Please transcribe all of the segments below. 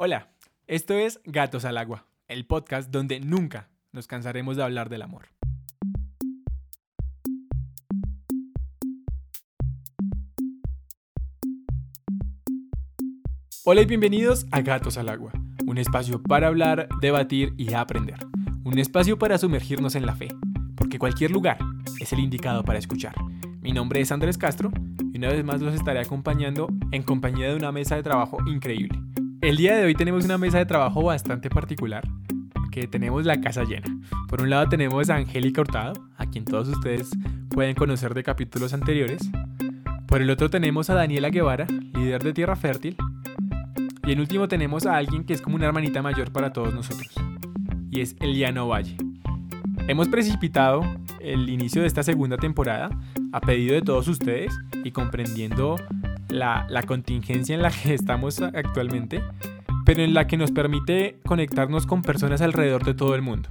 Hola, esto es Gatos al Agua, el podcast donde nunca nos cansaremos de hablar del amor. Hola y bienvenidos a Gatos al Agua, un espacio para hablar, debatir y aprender. Un espacio para sumergirnos en la fe, porque cualquier lugar es el indicado para escuchar. Mi nombre es Andrés Castro y una vez más los estaré acompañando en compañía de una mesa de trabajo increíble. El día de hoy tenemos una mesa de trabajo bastante particular, que tenemos la casa llena. Por un lado tenemos a Angélica Hurtado, a quien todos ustedes pueden conocer de capítulos anteriores. Por el otro tenemos a Daniela Guevara, líder de Tierra Fértil. Y en último tenemos a alguien que es como una hermanita mayor para todos nosotros, y es Eliano Valle. Hemos precipitado el inicio de esta segunda temporada a pedido de todos ustedes y comprendiendo la, contingencia en la que estamos actualmente, pero en la que nos permite conectarnos con personas alrededor de todo el mundo.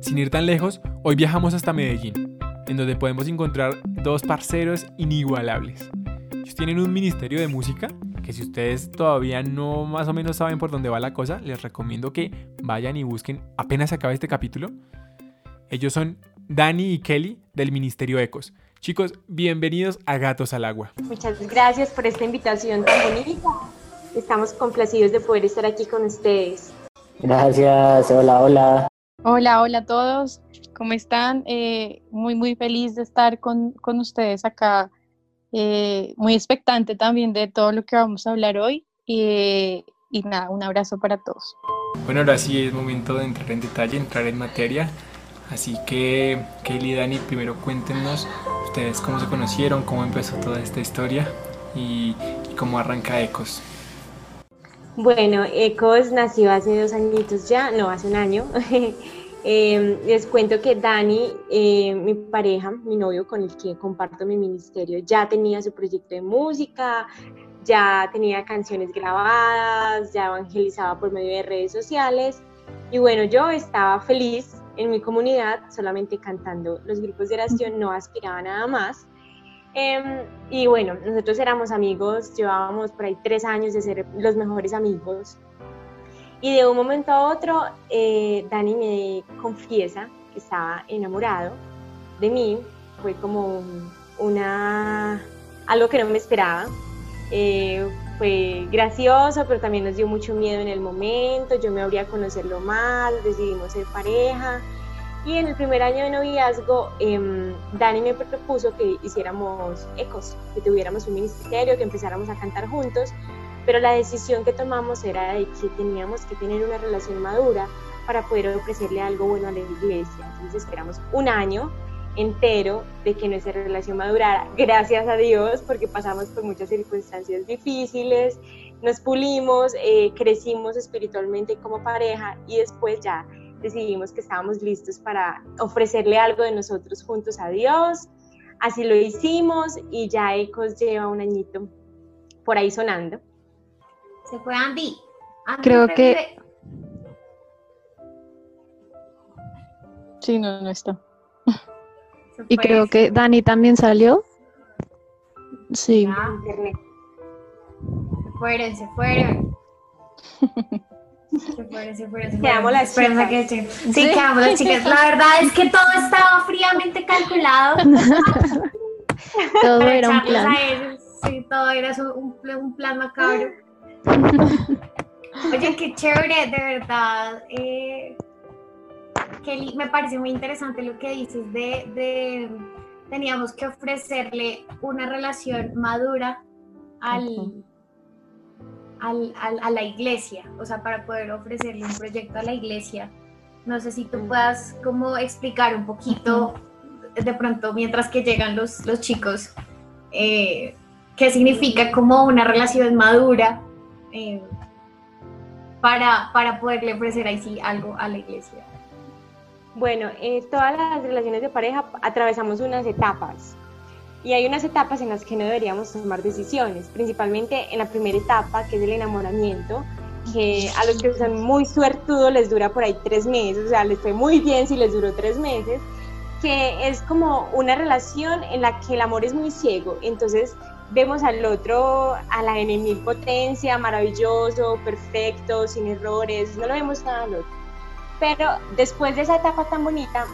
Sin ir tan lejos, hoy viajamos hasta Medellín, en donde podemos encontrar dos parceros inigualables. Ellos tienen un ministerio de música que si ustedes todavía no más o menos saben por dónde va la cosa, les recomiendo que vayan y busquen apenas acabe este capítulo. Ellos son Dani y Kelly del Ministerio Ecos. Chicos, bienvenidos a Gatos al Agua. Muchas gracias por esta invitación tan bonita. Estamos complacidos de poder estar aquí con ustedes. Gracias, hola, hola. Hola, hola a todos, ¿cómo están? Eh, muy, muy feliz de estar con, con ustedes acá, eh, muy expectante también de todo lo que vamos a hablar hoy y, y nada, un abrazo para todos. Bueno, ahora sí es momento de entrar en detalle, entrar en materia. Así que, Kelly y Dani, primero cuéntenos ustedes cómo se conocieron, cómo empezó toda esta historia y, cómo arranca Ecos. Bueno, Ecos nació hace dos añitos ya, no, hace un año. Em, les cuento que Dani, eh, mi pareja, mi novio con el que comparto mi ministerio, ya tenía su proyecto de música, ya tenía canciones grabadas, ya evangelizaba por medio de redes sociales. Y bueno, yo estaba feliz en mi comunidad, solamente cantando los grupos de oración, no aspiraba nada más. Em, y bueno, nosotros éramos amigos, llevábamos por ahí tres años de ser los mejores amigos. Y de un momento a otro, eh, Dani me confiesa que estaba enamorado de mí. Fue como una, algo que no me esperaba. Eh, fue gracioso, pero también nos dio mucho miedo en el momento. Yo me abría a conocerlo más, decidimos ser pareja. Y en el primer año de noviazgo, eh, Dani me propuso que hiciéramos ecos, que tuviéramos un ministerio, que empezáramos a cantar juntos. Pero la decisión que tomamos era de que teníamos que tener una relación madura para poder ofrecerle algo bueno a la iglesia. Entonces esperamos un año entero de que nuestra relación madurara, gracias a Dios, porque pasamos por muchas circunstancias difíciles, nos pulimos, eh, crecimos espiritualmente como pareja y después ya decidimos que estábamos listos para ofrecerle algo de nosotros juntos a Dios. Así lo hicimos y ya Ecos lleva un añito por ahí sonando. Se fue Andy. Creo que... Sí, no, no está. Y creo que Dani también salió. Sí. Se fueron, se fueron. Se fueron, se fueron, se fueron. Quedamos las chicas. Que, sí, quedamos las chicas. La verdad es que todo estaba fríamente calculado. todo era un plan. Sí, todo era un, un plan macabro. Oye, qué chévere, de verdad. Eh, Kelly, me parece muy interesante lo que dices de, teníamos que ofrecerle una relación madura al, a la iglesia, o sea, para poder ofrecerle un proyecto a la iglesia. No sé si tú puedas como explicar un poquito, de pronto, mientras que llegan los, los chicos, eh, qué significa como una relación madura eh, para, para poderle ofrecer ahí sí algo a la iglesia. Bueno, eh, todas las relaciones de pareja atravesamos unas etapas y hay unas etapas en las que no deberíamos tomar decisiones, principalmente en la primera etapa, que es el enamoramiento, que a los que son muy suertudos les dura por ahí tres meses, o sea, les fue muy bien si les duró tres meses, que es como una relación en la que el amor es muy ciego, entonces vemos al otro a la N mil potencia, maravilloso, perfecto, sin errores, no lo vemos nada al otro. Pero después de esa etapa tan bonita,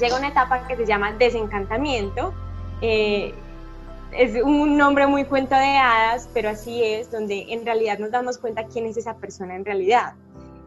llega una etapa que se llama desencantamiento. Eh, es un nombre muy cuento de hadas, pero así es, donde en realidad nos damos cuenta quién es esa persona en realidad.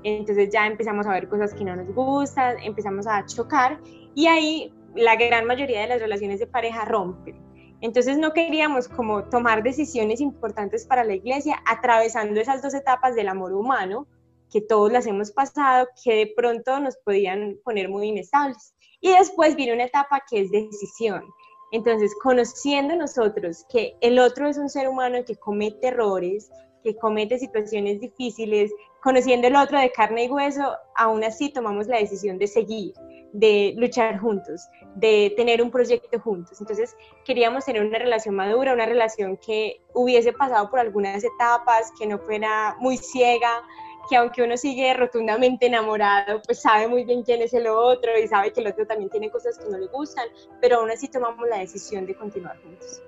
Entonces ya empezamos a ver cosas que no nos gustan, empezamos a chocar y ahí la gran mayoría de las relaciones de pareja rompen. Entonces no queríamos como tomar decisiones importantes para la iglesia atravesando esas dos etapas del amor humano, que todos las hemos pasado, que de pronto nos podían poner muy inestables. Y después viene una etapa que es decisión. Entonces, conociendo nosotros que el otro es un ser humano que comete errores, que comete situaciones difíciles, conociendo el otro de carne y hueso, aún así tomamos la decisión de seguir, de luchar juntos, de tener un proyecto juntos. Entonces queríamos tener una relación madura, una relación que hubiese pasado por algunas etapas, que no fuera muy ciega, que aunque uno sigue rotundamente enamorado, pues sabe muy bien quién es el otro y sabe que el otro también tiene cosas que no le gustan, pero aún así tomamos la decisión de continuar juntos.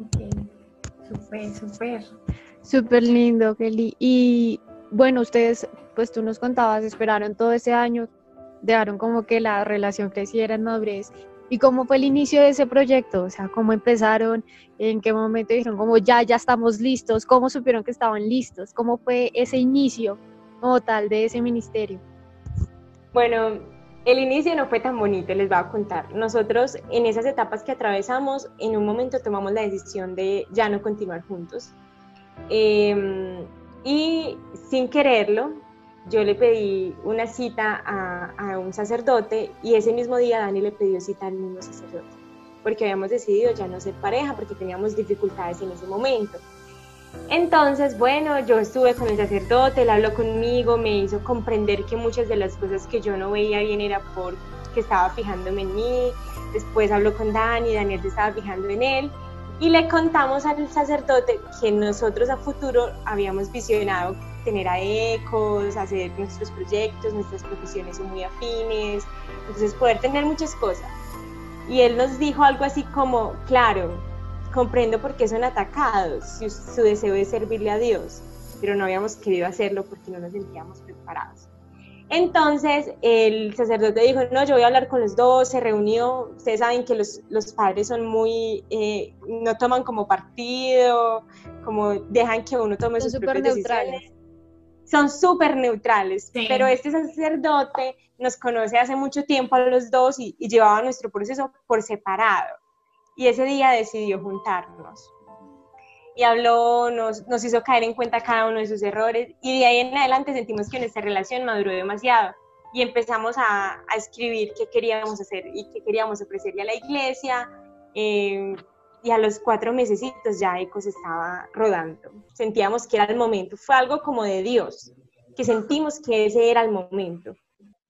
Ok, súper, súper. Súper lindo, Kelly. Y bueno, ustedes, pues tú nos contabas, esperaron todo ese año, dejaron como que la relación creciera en madurez. ¿Y cómo fue el inicio de ese proyecto? O sea, ¿cómo empezaron? ¿En qué momento dijeron como ya, ya estamos listos? ¿Cómo supieron que estaban listos? ¿Cómo fue ese inicio como tal de ese ministerio? Bueno, el inicio no fue tan bonito, les voy a contar. Nosotros en esas etapas que atravesamos, en un momento tomamos la decisión de ya no continuar juntos. Em, y sin quererlo, yo le pedí una cita a, un sacerdote y ese mismo día Dani le pidió cita al mismo sacerdote, porque habíamos decidido ya no ser pareja, porque teníamos dificultades en ese momento. Entonces, bueno, yo estuve con el sacerdote, él habló conmigo, me hizo comprender que muchas de las cosas que yo no veía bien era porque estaba fijándome en mí. Después habló con Dani, Daniel se estaba fijando en él y le contamos al sacerdote que nosotros a futuro habíamos visionado tener a ECOS, hacer nuestros proyectos, nuestras profesiones son muy afines, entonces poder tener muchas cosas. Y él nos dijo algo así como, claro, comprendo por qué son atacados, su, su deseo es servirle a Dios, pero no habíamos querido hacerlo porque no nos sentíamos preparados. Entonces el sacerdote dijo, no, yo voy a hablar con los dos, se reunió, ustedes saben que los, los padres son muy, eh, no toman como partido, como dejan que uno tome sus propias decisiones. Son súper neutrales, pero este sacerdote nos conoce hace mucho tiempo a los dos y llevaba nuestro proceso por separado. Y ese día decidió juntarnos y habló, nos, nos hizo caer en cuenta cada uno de sus errores y de ahí en adelante sentimos que nuestra relación maduró demasiado y empezamos a, a escribir qué queríamos hacer y qué queríamos ofrecerle a la iglesia eh, y a los cuatro mesecitos ya Ecos estaba rodando. Sentíamos que era el momento, fue algo como de Dios, que sentimos que ese era el momento.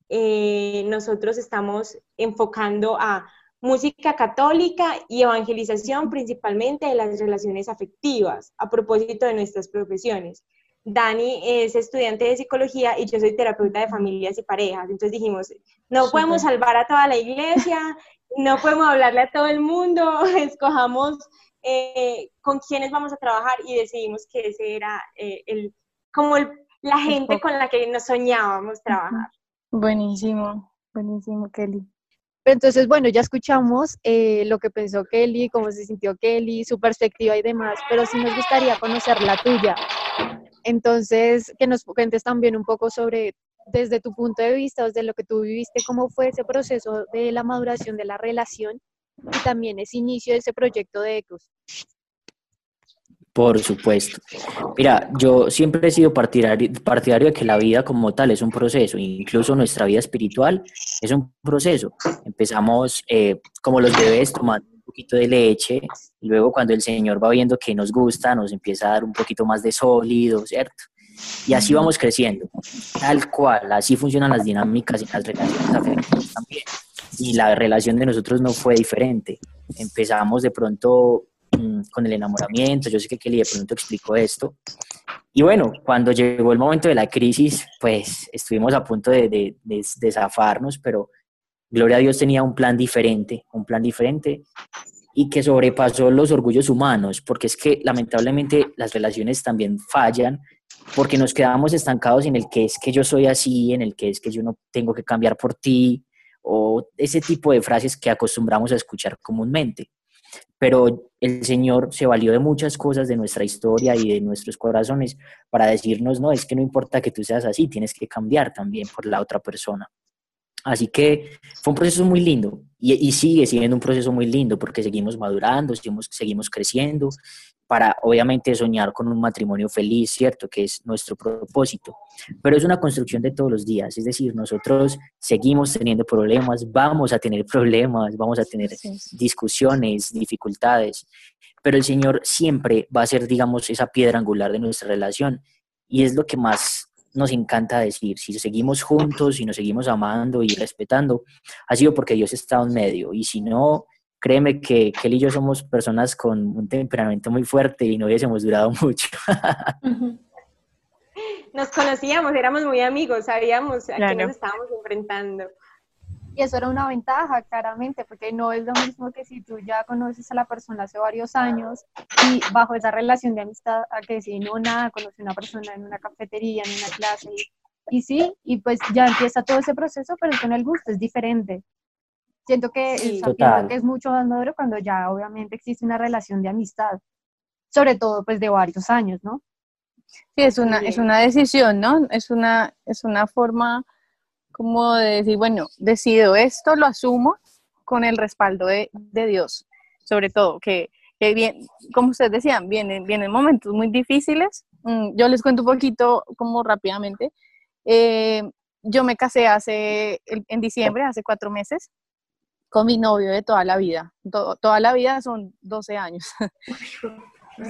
Eh, nosotros estamos enfocando a música católica y evangelización principalmente de las relaciones afectivas a propósito de nuestras profesiones. Dani es estudiante de psicología y yo soy terapeuta de familias y parejas. Entonces dijimos, no podemos salvar a toda la iglesia, no podemos hablarle a todo el mundo, escojamos eh, con quiénes vamos a trabajar y decidimos que ese era eh, el, como la gente con la que nos soñábamos trabajar. Buenísimo, buenísimo, Kelly. Entonces, bueno, ya escuchamos eh, lo que pensó Kelly, cómo se sintió Kelly, su perspectiva y demás, pero sí nos gustaría conocer la tuya. Entonces, que nos cuentes también un poco sobre, desde tu punto de vista, desde lo que tú viviste, cómo fue ese proceso de la maduración de la relación y también ese inicio de ese proyecto de ECOS. Por supuesto. Mira, yo siempre he sido partidario, partidario de que la vida como tal es un proceso, incluso nuestra vida espiritual es un proceso. Empezamos eh, como los bebés tomando poquito de leche, y luego cuando el Señor va viendo que nos gusta, nos empieza a dar un poquito más de sólido, ¿cierto? Y así vamos creciendo, tal cual, así funcionan las dinámicas y las relaciones afectivas también. Y la relación de nosotros no fue diferente. Empezamos de pronto Mm, con el enamoramiento, yo sé que Kelly de pronto explicó esto. Y bueno, cuando llegó el momento de la crisis, pues estuvimos a punto de, de, de, zafarnos, pero gloria a Dios tenía un plan diferente, un plan diferente. y que sobrepasó los orgullos humanos, porque es que lamentablemente las relaciones también fallan porque nos quedamos estancados en el que es que yo soy así, en el que es que yo no tengo que cambiar por ti, o ese tipo de frases que acostumbramos a escuchar comúnmente. Pero el Señor se valió de muchas cosas de nuestra historia y de nuestros corazones para decirnos, no, es que no importa que tú seas así, tienes que cambiar también por la otra persona. Así que fue un proceso muy lindo y, sigue siendo un proceso muy lindo porque seguimos madurando, seguimos, seguimos creciendo para obviamente soñar con un matrimonio feliz, ¿cierto? Que es nuestro propósito. Pero es una construcción de todos los días, es decir, nosotros seguimos teniendo problemas, vamos a tener problemas, vamos a tener discusiones, dificultades, pero el Señor siempre va a ser, digamos, esa piedra angular de nuestra relación y es lo que más nos encanta decir, si seguimos juntos y nos seguimos amando y respetando, ha sido porque Dios está en medio y si no, créeme que Kelly y yo somos personas con un temperamento muy fuerte y no hubiésemos durado mucho. Nos conocíamos, éramos muy amigos, sabíamos a qué nos estábamos enfrentando. Y eso era una ventaja, claramente, porque no es lo mismo que si tú ya conoces a la persona hace varios años y bajo esa relación de amistad, a que si no nada, conoce a una persona en una cafetería, en una clase, y, y sí, y pues ya empieza todo ese proceso, pero con el gusto es diferente. Siento que, que es mucho más maduro cuando ya obviamente existe una relación de amistad, sobre todo pues de varios años, ¿no? Sí, es una, es una decisión, ¿no? Es una, es una forma como de decir, bueno, decido esto, lo asumo con el respaldo de, de Dios, sobre todo, que, que, bien, como ustedes decían, vienen, vienen momentos muy difíciles. Mm, yo les cuento un poquito como rápidamente. Eh, yo me casé hace, en diciembre, hace cuatro meses, con mi novio de toda la vida. toda la vida son 12 años.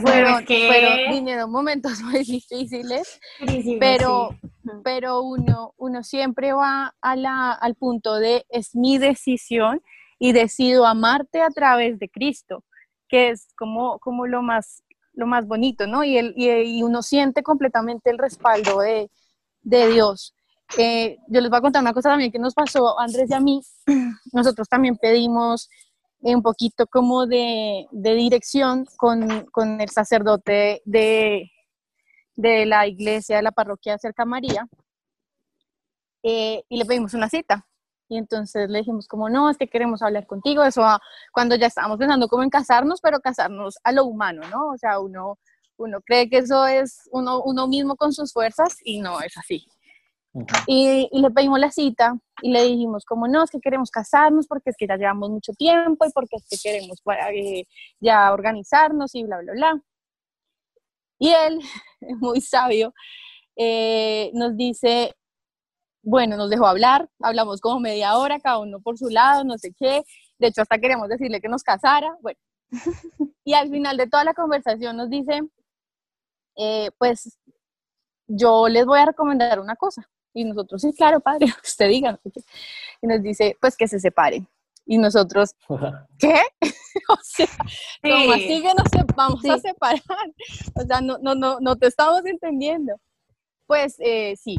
Fueron, fueron, vinieron momentos muy difíciles, pero, pero uno, uno siempre va a la, al punto de es mi decisión y decido amarte a través de Cristo, que es como, como lo, más, lo más bonito, ¿no? Y, el, y, uno siente completamente el respaldo de, de Dios. Eh, yo les voy a contar una cosa también que nos pasó a Andrés y a mí. Nosotros también pedimos un poquito como de, de dirección con, con, el sacerdote de, de, la iglesia de la parroquia cerca María eh, y le pedimos una cita. Y entonces le dijimos como, no, es que queremos hablar contigo. Eso cuando ya estábamos pensando como en casarnos, pero casarnos a lo humano, ¿no? O sea, uno, uno cree que eso es uno, uno mismo con sus fuerzas y no es así y, le pedimos la cita y le dijimos como no, es que queremos casarnos porque es que ya llevamos mucho tiempo y porque es que queremos eh, ya organizarnos y bla, bla, bla. Y él, muy sabio, eh, nos dice, bueno, nos dejó hablar, hablamos como media hora, cada uno por su lado, no sé qué, de hecho hasta queremos decirle que nos casara, bueno. Y al final de toda la conversación nos dice, eh, pues yo les voy a recomendar una cosa. Y nosotros, sí, claro, padre, usted diga. Y nos dice, pues que se separen. Y nosotros, ¿qué? o sea, ¿cómo así que nos vamos a separar? O sea, no, no, no, no te estamos entendiendo. Pues eh, sí,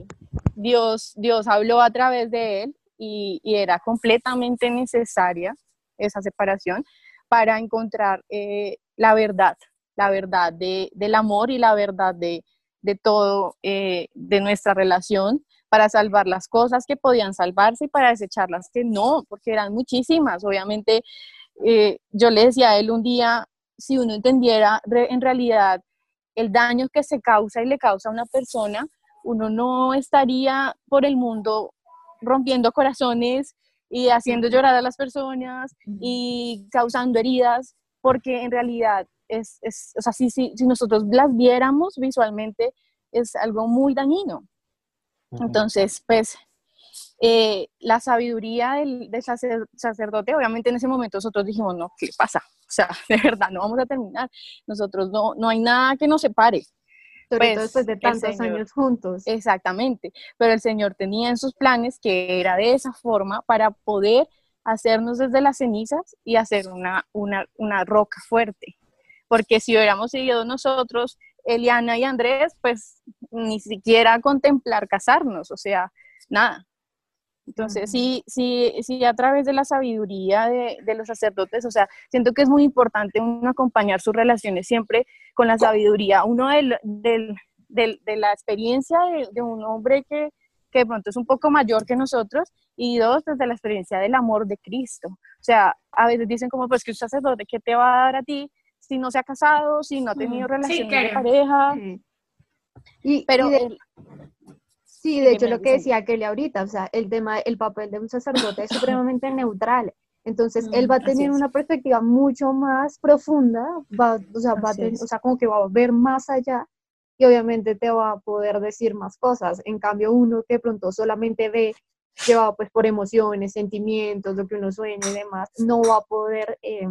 Dios, Dios habló a través de él y, y era completamente necesaria esa separación para encontrar eh, la verdad, la verdad de, del amor y la verdad de, de todo, eh, de nuestra relación, para salvar las cosas que podían salvarse y para desechar las que no, porque eran muchísimas. Obviamente, eh, yo le decía a él un día, si uno entendiera en realidad el daño que se causa y le causa a una persona, uno no estaría por el mundo rompiendo corazones y haciendo llorar a las personas y causando heridas, porque en realidad es, es o sea, si, si, si nosotros las viéramos visualmente, es algo muy dañino. Entonces, pues, eh, la sabiduría del, sacerdote, obviamente en ese momento nosotros dijimos, no, ¿qué pasa? O sea, de verdad, no vamos a terminar. Nosotros no, no hay nada que nos separe. Sobre todo después de tantos años juntos. Exactamente, pero el Señor tenía en sus planes que era de esa forma para poder hacernos desde las cenizas y hacer una, una, una roca fuerte. Porque si hubiéramos seguido nosotros Eliana y Andrés, pues ni siquiera contemplar casarnos, o sea, nada. Entonces, sí, sí, sí, a través de la sabiduría de, de, los sacerdotes, o sea, siento que es muy importante uno acompañar sus relaciones siempre con la sabiduría. Uno del, del, del de la experiencia de, un hombre que, que de pronto es un poco mayor que nosotros, y dos, desde la experiencia del amor de Cristo. O sea, a veces dicen como, pues que un sacerdote, ¿qué te va a dar a ti si no se ha casado, si no ha tenido relaciones de pareja? Y, pero Sí, de hecho lo que decía Kelly ahorita, o sea, el tema, el papel de un sacerdote es supremamente neutral. Entonces, él va a tener una perspectiva mucho más profunda, va, o, sea, va a tener, o sea, como que va a ver más allá y obviamente te va a poder decir más cosas. En cambio, uno que pronto solamente ve, que va pues por emociones, sentimientos, lo que uno sueña y demás, no va a poder eh,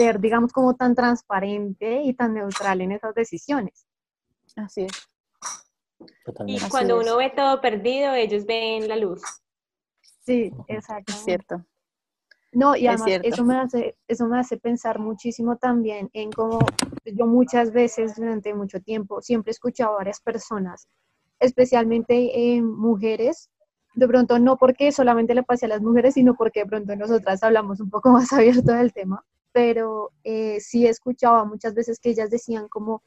ser, digamos, como tan transparente y tan neutral en esas decisiones. Así es. Y cuando uno ve todo perdido, ellos ven la luz. Sí, exacto. Es cierto. No, y además eso me, hace, eso me hace pensar muchísimo también en cómo yo muchas veces durante mucho tiempo siempre he escuchado a varias personas, especialmente en mujeres, de pronto no porque solamente le pase a las mujeres, sino porque de pronto nosotras hablamos un poco más abierto del tema, pero eh, sí he escuchado muchas veces que ellas decían como,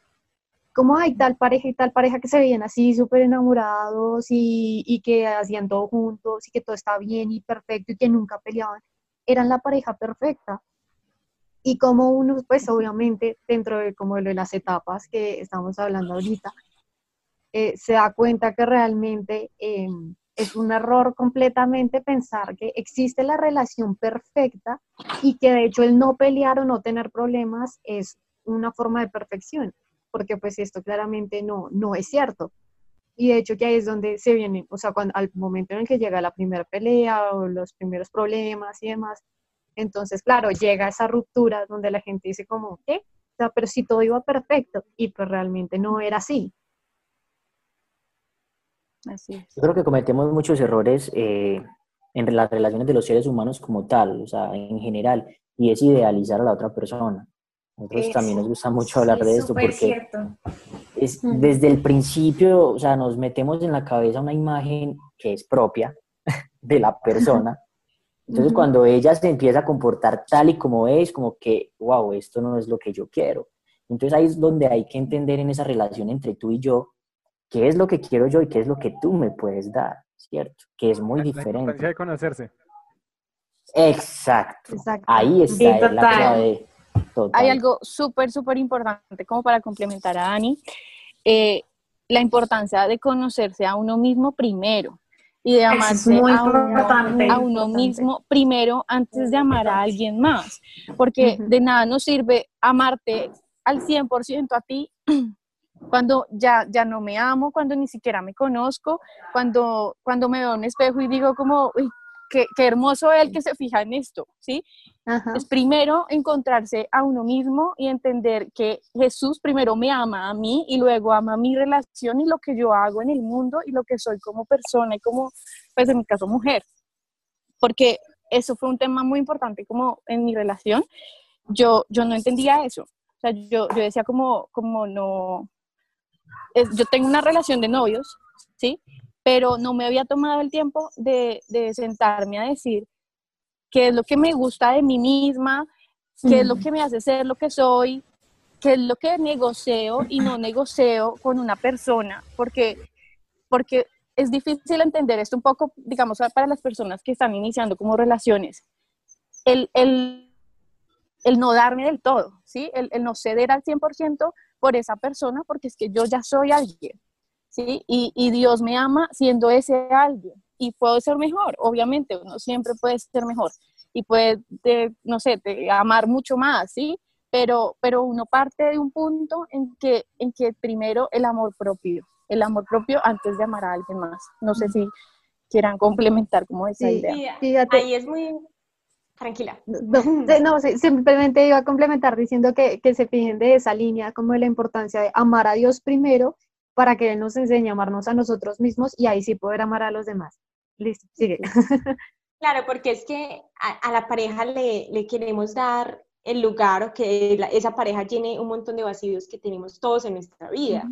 como hay tal pareja y tal pareja que se veían así súper enamorados y, y, que hacían todo juntos y que todo estaba bien y perfecto y que nunca peleaban, eran la pareja perfecta. Y como uno, pues obviamente, dentro de como de las etapas que estamos hablando ahorita, eh, se da cuenta que realmente em, es un error completamente pensar que existe la relación perfecta y que de hecho el no pelear o no tener problemas es una forma de perfección porque pues esto claramente no, no es cierto. Y de hecho que ahí es donde se viene, o sea, cuando, al momento en el que llega la primera pelea o los primeros problemas y demás, entonces, claro, llega esa ruptura donde la gente dice como, ¿qué? O sea, pero si todo iba perfecto y pues realmente no era así. Así es. Yo creo que cometemos muchos errores eh, en las relaciones de los seres humanos como tal, o sea, en general, y es idealizar a la otra persona. Nosotros también nos gusta mucho hablar de esto porque es, desde el principio, o sea, nos metemos en la cabeza una imagen que es propia de la persona. Entonces, cuando ella se empieza a comportar tal y como es, como que, wow, esto no es lo que yo quiero. Entonces, ahí es donde hay que entender en esa relación entre tú y yo, qué es lo que quiero yo y qué es lo que tú me puedes dar, ¿cierto? Que es muy diferente. La de conocerse. Exacto. Ahí está la clave hay algo súper, súper importante como para complementar a Dani, eh, la importancia de conocerse a uno mismo primero y de amarse a uno, mismo primero antes de amar a alguien más, porque de nada nos sirve amarte al 100% a ti cuando ya, ya no me amo, cuando ni siquiera me conozco, cuando, cuando me veo en un espejo y digo como, uy, qué, qué hermoso el que se fija en esto, ¿sí? Es primero encontrarse a uno mismo y entender que Jesús primero me ama a mí y luego ama mi relación y lo que yo hago en el mundo y lo que soy como persona y como, pues en mi caso, mujer. Porque eso fue un tema muy importante como en mi relación. Yo, yo no entendía eso. O sea, yo, yo decía como, como no, yo tengo una relación de novios, ¿sí? Pero no me había tomado el tiempo de, de sentarme a decir, qué es lo que me gusta de mí misma, qué es lo que me hace ser lo que soy, qué es lo que negocio y no negocio con una persona, porque, porque es difícil entender esto un poco, digamos, para las personas que están iniciando como relaciones. El, el, el no darme del todo, ¿sí? El, el, no ceder al 100% por esa persona, porque es que yo ya soy alguien, ¿sí? Y, y Dios me ama siendo ese alguien y puedo ser mejor, obviamente, uno siempre puede ser mejor y puede, no sé, amar mucho más, ¿sí? Pero, pero uno parte de un punto en que, en que primero el amor propio, el amor propio antes de amar a alguien más. No sé si quieran complementar como esa idea. Fíjate. Ahí es muy, tranquila. No, simplemente iba a complementar diciendo que, que, se fijen de esa línea como de la importancia de amar a Dios primero para que Él nos enseñe a amarnos a nosotros mismos y ahí sí poder amar a los demás. Listo, sigue. Claro, porque es que a, la pareja le, le, queremos dar el lugar o que esa pareja tiene un montón de vacíos que tenemos todos en nuestra vida.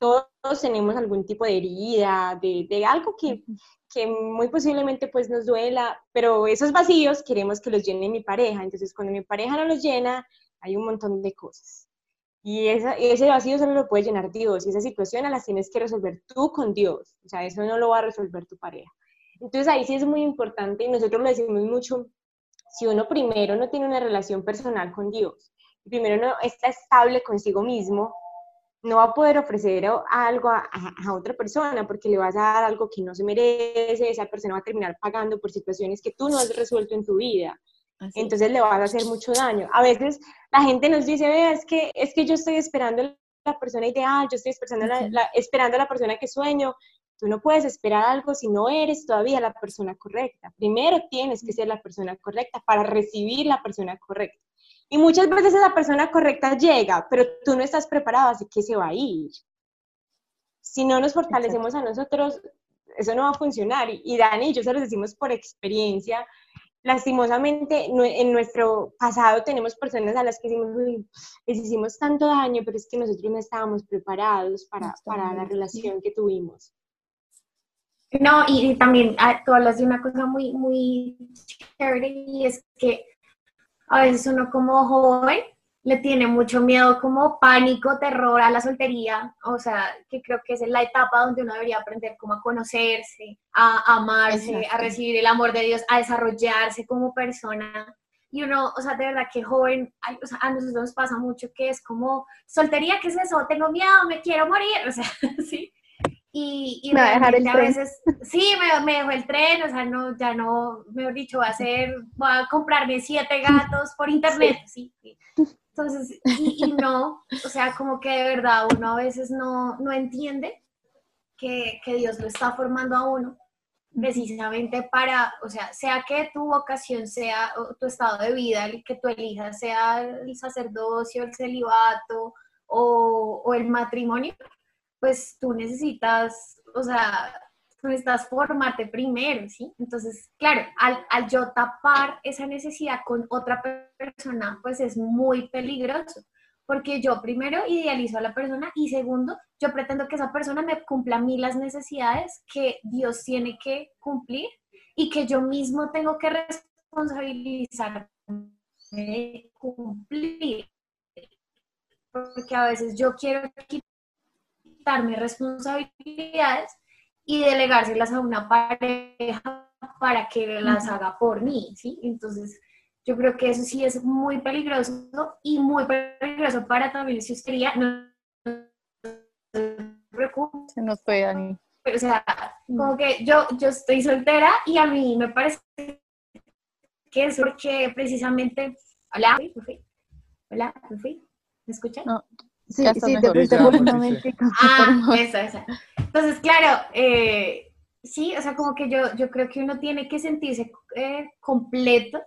Todos tenemos algún tipo de herida, de, de algo que, que, muy posiblemente pues nos duela, pero esos vacíos queremos que los llene mi pareja. Entonces, cuando mi pareja no los llena, hay un montón de cosas. Y ese vacío solo lo puede llenar Dios. Y esa situación las tienes que resolver tú con Dios. O sea, eso no lo va a resolver tu pareja. Entonces ahí sí es muy importante y nosotros lo decimos mucho, si uno primero no tiene una relación personal con Dios, primero no está estable consigo mismo, no va a poder ofrecer algo a, otra persona porque le vas a dar algo que no se merece, esa persona va a terminar pagando por situaciones que tú no has resuelto en tu vida. Entonces le vas a hacer mucho daño. A veces la gente nos dice, Vea, es que, es que yo estoy esperando la persona ideal, yo estoy esperando, la, esperando a la persona que sueño. Tú no puedes esperar algo si no eres todavía la persona correcta. Primero tienes que ser la persona correcta para recibir la persona correcta. Y muchas veces esa persona correcta llega, pero tú no estás preparado, así que se va a ir. Si no nos fortalecemos a nosotros, eso no va a funcionar. Y, Dani y yo se los decimos por experiencia. Lastimosamente, en nuestro pasado tenemos personas a las que decimos, les hicimos tanto daño, pero es que nosotros no estábamos preparados para, para la relación que tuvimos. No, y, también ah, tú hablas de una cosa muy, muy chévere y es que a veces uno como joven le tiene mucho miedo, como pánico, terror a la soltería, o sea, que creo que es la etapa donde uno debería aprender cómo a conocerse, a amarse, a recibir el amor de Dios, a desarrollarse como persona. Y uno, o sea, de verdad que joven, o sea, a nosotros nos pasa mucho que es como, soltería, ¿qué es eso? Tengo miedo, me quiero morir, o sea, sí. Y, y me a dejar el a veces, sí, me, me dejó el tren, o sea, no, ya no, mejor dicho, va a hacer, voy a comprarme siete gatos por internet, sí. Entonces, y, no, o sea, como que de verdad uno a veces no, no entiende que, que Dios lo está formando a uno precisamente para, o sea, sea que tu vocación sea tu estado de vida, el que tú elijas, sea el sacerdocio, el celibato o, o el matrimonio, pues tú necesitas, o sea, tú necesitas formarte primero, ¿sí? Entonces, claro, al, al, yo tapar esa necesidad con otra persona, pues es muy peligroso, porque yo primero idealizo a la persona y segundo, yo pretendo que esa persona me cumpla a mí las necesidades que Dios tiene que cumplir y que yo mismo tengo que responsabilizarme de cumplir. Porque a veces yo quiero quitarme responsabilidades y delegárselas a una pareja para que las haga por mí, ¿sí? Entonces, yo creo que eso sí es muy peligroso y muy peligroso para también si usted no, se nos fue, Dani. O sea, como que yo, yo estoy soltera y a mí me parece que es porque precisamente... Hola, ¿me fui? Hola, ¿me fui? ¿Me escuchan? No, Sí, sí, un momento. Ah, esa, esa. Entonces, claro, eh, sí, o sea, como que yo, yo creo que uno tiene que sentirse eh, completo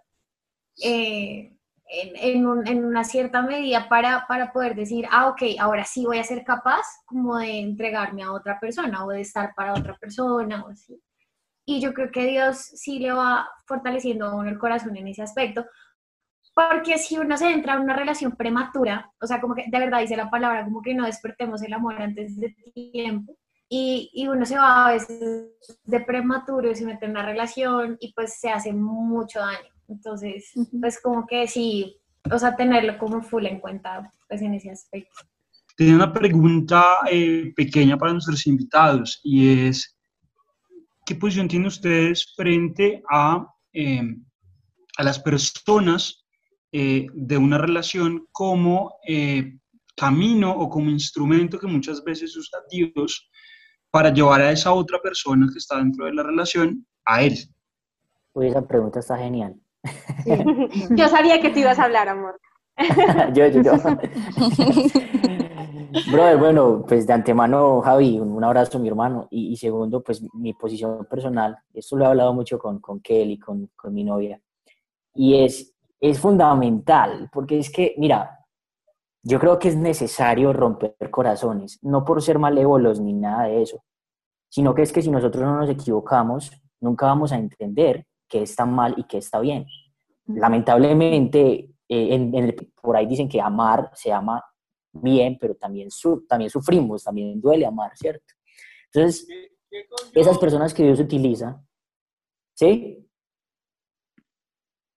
eh, en, en, una cierta medida para, para poder decir, ah, ok, ahora sí voy a ser capaz como de entregarme a otra persona o de estar para otra persona o así. Y yo creo que Dios sí le va fortaleciendo a uno el corazón en ese aspecto, porque si uno se entra en una relación prematura, o sea, como que de verdad dice la palabra, como que no despertemos el amor antes de tiempo, y, y uno se va a veces de prematuro y se mete en una relación y pues se hace mucho daño. Entonces, pues como que sí, o sea, tenerlo como full en cuenta, pues en ese aspecto. Tengo una pregunta eh, pequeña para nuestros invitados y es, ¿qué posición tienen ustedes frente a, eh, a las personas eh, de una relación como eh, camino o como instrumento que muchas veces usa Dios para llevar a esa otra persona que está dentro de la relación a Él. Uy, esa pregunta está genial. Yo sabía que te ibas a hablar, amor. yo, yo, yo. Brother, bueno, pues de antemano, Javi, un, abrazo, mi hermano. Y, segundo, pues mi posición personal. Esto lo he hablado mucho con, con Kelly, con, con mi novia. Y es, es fundamental, porque es que, mira, yo creo que es necesario romper corazones, no por ser malévolos ni nada de eso, sino que es que si nosotros no nos equivocamos, nunca vamos a entender qué está mal y qué está bien. Lamentablemente, eh, por ahí dicen que amar se ama bien, pero también, su, también sufrimos, también duele amar, ¿cierto? Entonces, esas personas que Dios utiliza, ¿sí?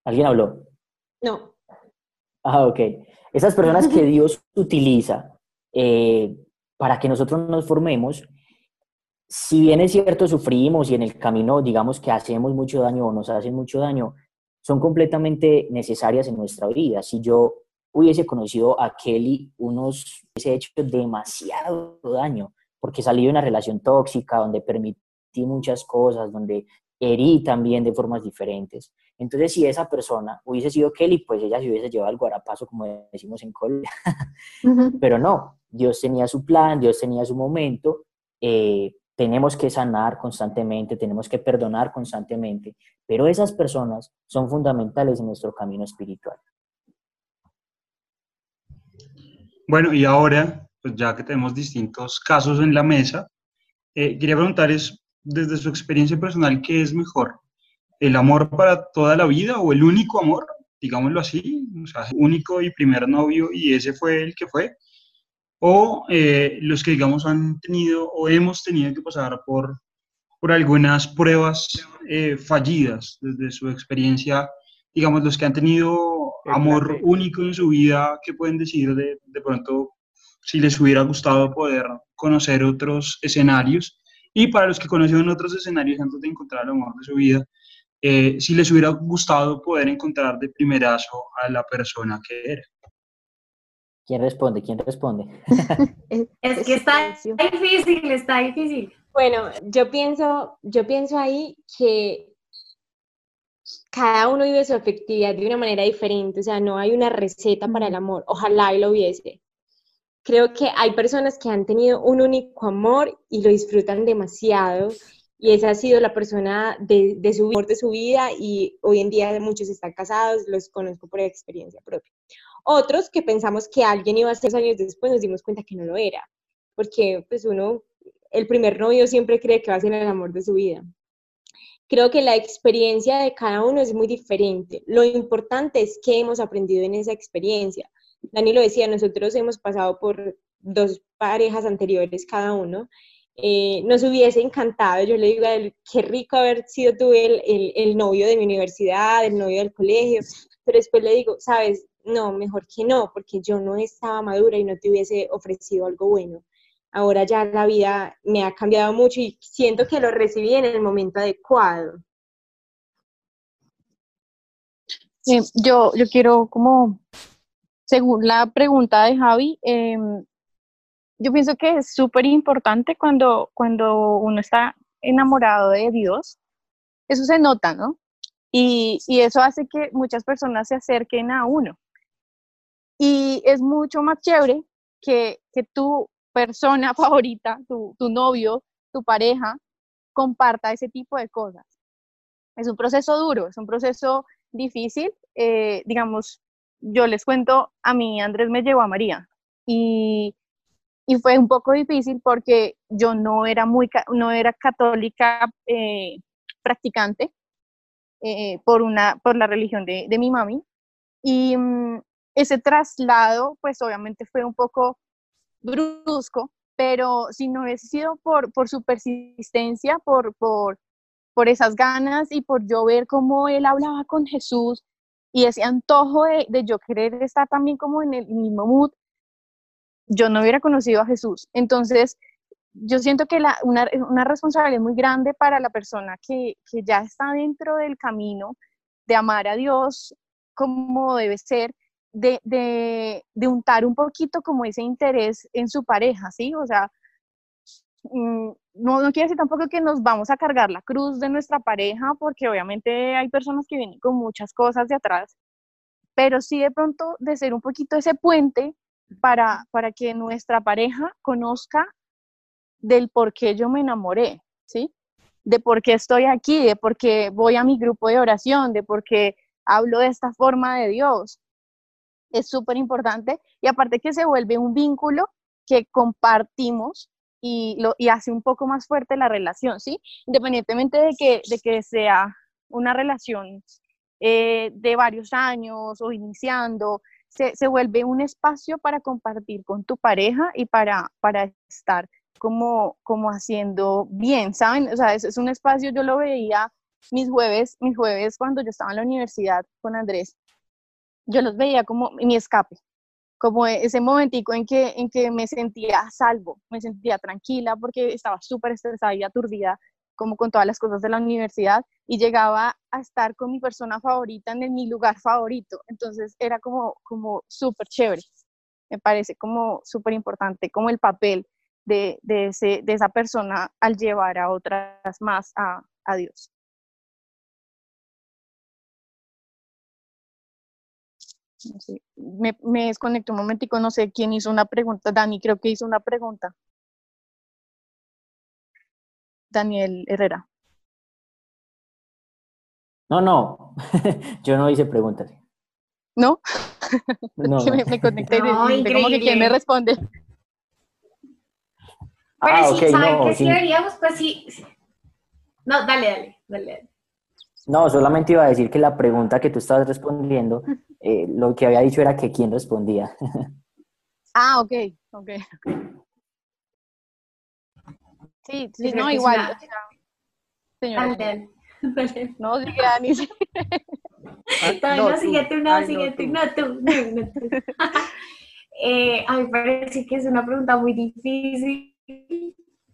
¿Alguien habló? No. Ah, ok. Esas personas que Dios utiliza eh, para que nosotros nos formemos, si bien es cierto, sufrimos y en el camino, digamos que hacemos mucho daño o nos hacen mucho daño, son completamente necesarias en nuestra vida. Si yo hubiese conocido a Kelly, unos hubiese hecho demasiado daño, porque salí de una relación tóxica donde permití muchas cosas, donde herí también de formas diferentes. Entonces, si esa persona hubiese sido Kelly, pues ella se hubiese llevado al guarapazo, como decimos en Colombia. Pero no, Dios tenía su plan, Dios tenía su momento. Eh, tenemos que sanar constantemente, tenemos que perdonar constantemente, pero esas personas son fundamentales en nuestro camino espiritual. Bueno, y ahora, pues ya que tenemos distintos casos en la mesa, eh, quería preguntarles desde su experiencia personal, ¿qué es mejor? ¿El amor para toda la vida o el único amor? Digámoslo así, o sea, único y primer novio y ese fue el que fue. O eh, los que, digamos, han tenido o hemos tenido que pasar por, por algunas pruebas eh, fallidas desde su experiencia, digamos, los que han tenido amor único en su vida, ¿qué pueden decir de, de pronto si les hubiera gustado poder conocer otros escenarios? Y para los que conocieron otros escenarios antes de encontrar el amor de su vida, eh, si les hubiera gustado poder encontrar de primerazo a la persona que era. ¿Quién responde? ¿Quién responde? es que está difícil, está difícil. Bueno, yo pienso, yo pienso ahí que cada uno vive su afectividad de una manera diferente, o sea, no hay una receta para el amor, ojalá y lo hubiese, creo que hay personas que han tenido un único amor y lo disfrutan demasiado y esa ha sido la persona de, su, de su vida y hoy en día muchos están casados, los conozco por experiencia propia. Otros que pensamos que alguien iba a ser años después nos dimos cuenta que no lo era, porque pues uno, el primer novio siempre cree que va a ser el amor de su vida. Creo que la experiencia de cada uno es muy diferente. Lo importante es que hemos aprendido en esa experiencia. Dani lo decía, nosotros hemos pasado por dos parejas anteriores cada uno. Eh, nos hubiese encantado, yo le digo a él, qué rico haber sido tú el, el, novio de mi universidad, el novio del colegio, pero después le digo, sabes, no, mejor que no, porque yo no estaba madura y no te hubiese ofrecido algo bueno. Ahora ya la vida me ha cambiado mucho y siento que lo recibí en el momento adecuado. yo, yo quiero como según la pregunta de Javi, em, yo pienso que es súper importante cuando, cuando uno está enamorado de Dios, eso se nota, ¿no? Y, eso hace que muchas personas se acerquen a uno. Y es mucho más chévere que, que tu persona favorita, tu, tu novio, tu pareja, comparta ese tipo de cosas. Es un proceso duro, es un proceso difícil. Eh, digamos, yo les cuento, a mí Andrés me llevó a María y, fue un poco difícil porque yo no era muy, no era católica eh, practicante eh, por, una, por la religión de, mi mami. Y mm, ese traslado pues obviamente fue un poco brusco, pero si no hubiese sido por, por su persistencia, por, por, por esas ganas y por yo ver cómo él hablaba con Jesús, y ese antojo de, yo querer estar también como en el mismo mood, yo no hubiera conocido a Jesús. Entonces, yo siento que la, una, una, responsabilidad muy grande para la persona que, que, ya está dentro del camino de amar a Dios como debe ser, de, de, de untar un poquito como ese interés en su pareja, ¿sí? O sea, no, no quiere decir tampoco que nos vamos a cargar la cruz de nuestra pareja, porque obviamente hay personas que vienen con muchas cosas de atrás, pero sí de pronto de ser un poquito ese puente para, para que nuestra pareja conozca del por qué yo me enamoré, ¿sí? De por qué estoy aquí, de por qué voy a mi grupo de oración, de por qué hablo de esta forma de Dios. Es súper importante y aparte que se vuelve un vínculo que compartimos y, lo, y hace un poco más fuerte la relación, ¿sí? Independientemente de que, de que sea una relación eh, de varios años o iniciando, se, se, vuelve un espacio para compartir con tu pareja y para, para estar como, como haciendo bien, ¿saben? O sea, es, es un espacio, yo lo veía mis jueves, mis jueves cuando yo estaba en la universidad con Andrés, yo los veía como mi escape, como ese momentico en que, en que me sentía salvo, me sentía tranquila porque estaba súper estresada y aturdida como con todas las cosas de la universidad y llegaba a estar con mi persona favorita en mi lugar favorito. Entonces era como, como súper chévere. Me parece como súper importante, como el papel de, de, ese, de esa persona al llevar a otras más a, a Dios. Me, me desconecto un momentico, no sé quién hizo una pregunta. Dani, creo que hizo una pregunta. Daniel Herrera. No, no, yo no hice preguntas. ¿No? No, me, me, conecté No, y como que quién me responde. Pero Ah, sí, ok, ¿saben no, que sí deberíamos? Pues sí. sí. No, dale, dale, dale. dale. No, solamente iba a decir que la pregunta que tú estabas respondiendo, eh, lo que había dicho era que quién respondía. Ah, ok, ok. Sí, sí, no, igual. señora, no, Dani. sí. Ay, no, sigue tú, no, sigue tú, no, tú, no, no, tú. Eh, a mí me parece que es una pregunta muy difícil.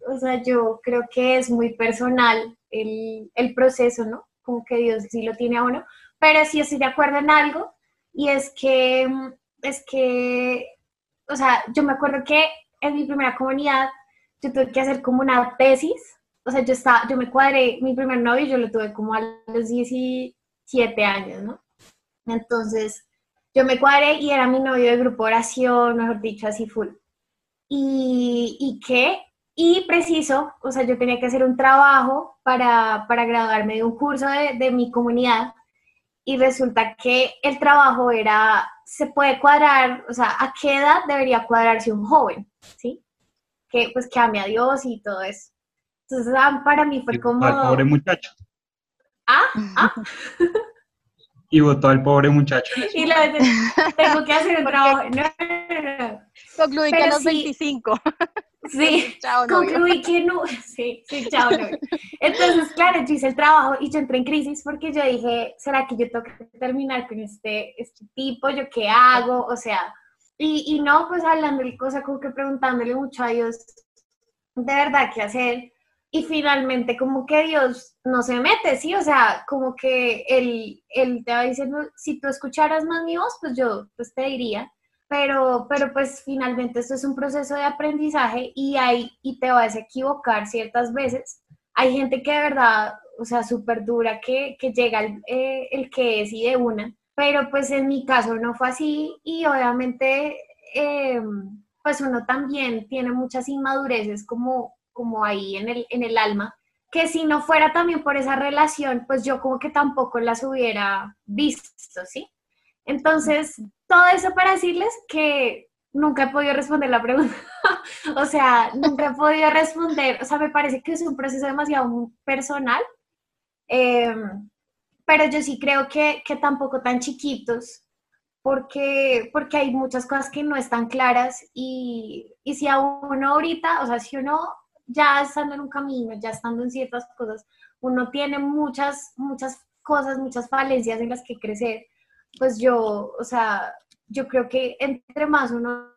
O sea, yo creo que es muy personal el, el proceso, ¿no? Como que Dios sí lo tiene a uno. Pero sí estoy de acuerdo en algo, y es que, es que, o sea, yo me acuerdo que en mi primera comunidad yo tuve que hacer como una tesis. O sea, yo, estaba, yo me cuadré, mi primer novio yo lo tuve como a los 17 años, ¿no? Entonces, yo me cuadré y era mi novio de grupo oración, mejor dicho, así full. Y, y qué, y preciso, o sea, yo tenía que hacer un trabajo para, para graduarme de un curso de, de mi comunidad y resulta que el trabajo era, se puede cuadrar, o sea, a qué edad debería cuadrarse un joven, ¿sí? Que pues que ame a Dios y todo eso. Entonces, ah, para mí fue como... al pobre muchacho. Ah, ah, Y votó al pobre muchacho. y lo tengo que hacer un trabajo. No, no, no. Concluí que a los sí. 25. Sí, Chao, novio. concluí que no. Sí, sí, chao, no. Entonces, claro, yo hice el trabajo y yo entré en crisis porque yo dije, ¿será que yo tengo que terminar con este, este tipo? ¿Yo qué hago? O sea, y, y no, pues hablando de cosas como que preguntándole mucho a Dios, de verdad, ¿qué hacer? Y finalmente como que Dios no se mete, ¿sí? O sea, como que él, él te va diciendo, si tú escucharas más mi voz, pues yo pues te diría, pero, pero pues finalmente esto es un proceso de aprendizaje y, hay, y te vas a equivocar ciertas veces. Hay gente que de verdad, o sea, súper dura, que, que llega el, eh, el que es y de una, pero pues en mi caso no fue así y obviamente eh, pues uno también tiene muchas inmadureces como, como ahí en el, en el alma, que si no fuera también por esa relación, pues yo como que tampoco las hubiera visto, ¿sí? Entonces, todo eso para decirles que nunca he podido responder la pregunta. o sea, nunca he podido responder. O sea, me parece que es un proceso demasiado personal. Eh, pero yo sí creo que, que tampoco tan chiquitos, porque, porque hay muchas cosas que no están claras y, y si a uno ahorita, o sea, si uno ya estando en un camino, ya estando en ciertas cosas, uno tiene muchas, muchas cosas, muchas falencias en las que crecer, pues yo, o sea, yo creo que entre más uno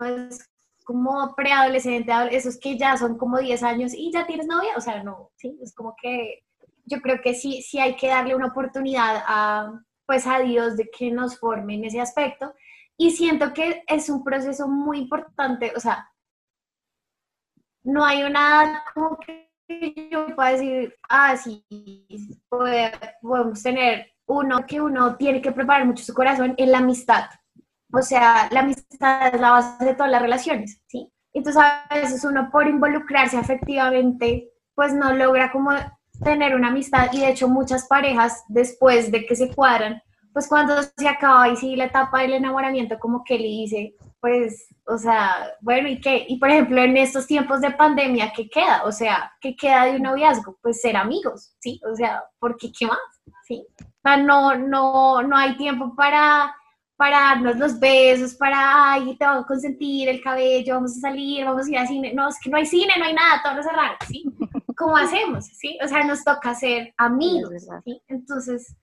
es como preadolescente, esos que ya son como 10 años y ya tienes novia, o sea, no, sí, es como que yo creo que sí, sí hay que darle una oportunidad a, pues a Dios de que nos forme en ese aspecto. Y siento que es un proceso muy importante, o sea, no hay una como que yo pueda decir, ah, sí, podemos tener uno que uno tiene que preparar mucho su corazón en la amistad. O sea, la amistad es la base de todas las relaciones, ¿sí? Entonces a veces uno por involucrarse afectivamente, pues no logra como tener una amistad y de hecho muchas parejas después de que se cuadran, pues cuando se acaba y sigue la etapa del enamoramiento, como que le dice, pues, o sea, bueno, ¿y qué? Y por ejemplo, en estos tiempos de pandemia, ¿qué queda? O sea, ¿qué queda de un noviazgo? Pues ser amigos, ¿sí? O sea, porque ¿qué más? ¿Sí? O sea, no, no, no hay tiempo para, para darnos los besos, para, ay, te vamos a consentir el cabello, vamos a salir, vamos a ir al cine. No, es que no hay cine, no hay nada, todo lo cerrado, ¿sí? ¿Cómo hacemos? ¿Sí? O sea, nos toca ser amigos, ¿sí? Entonces,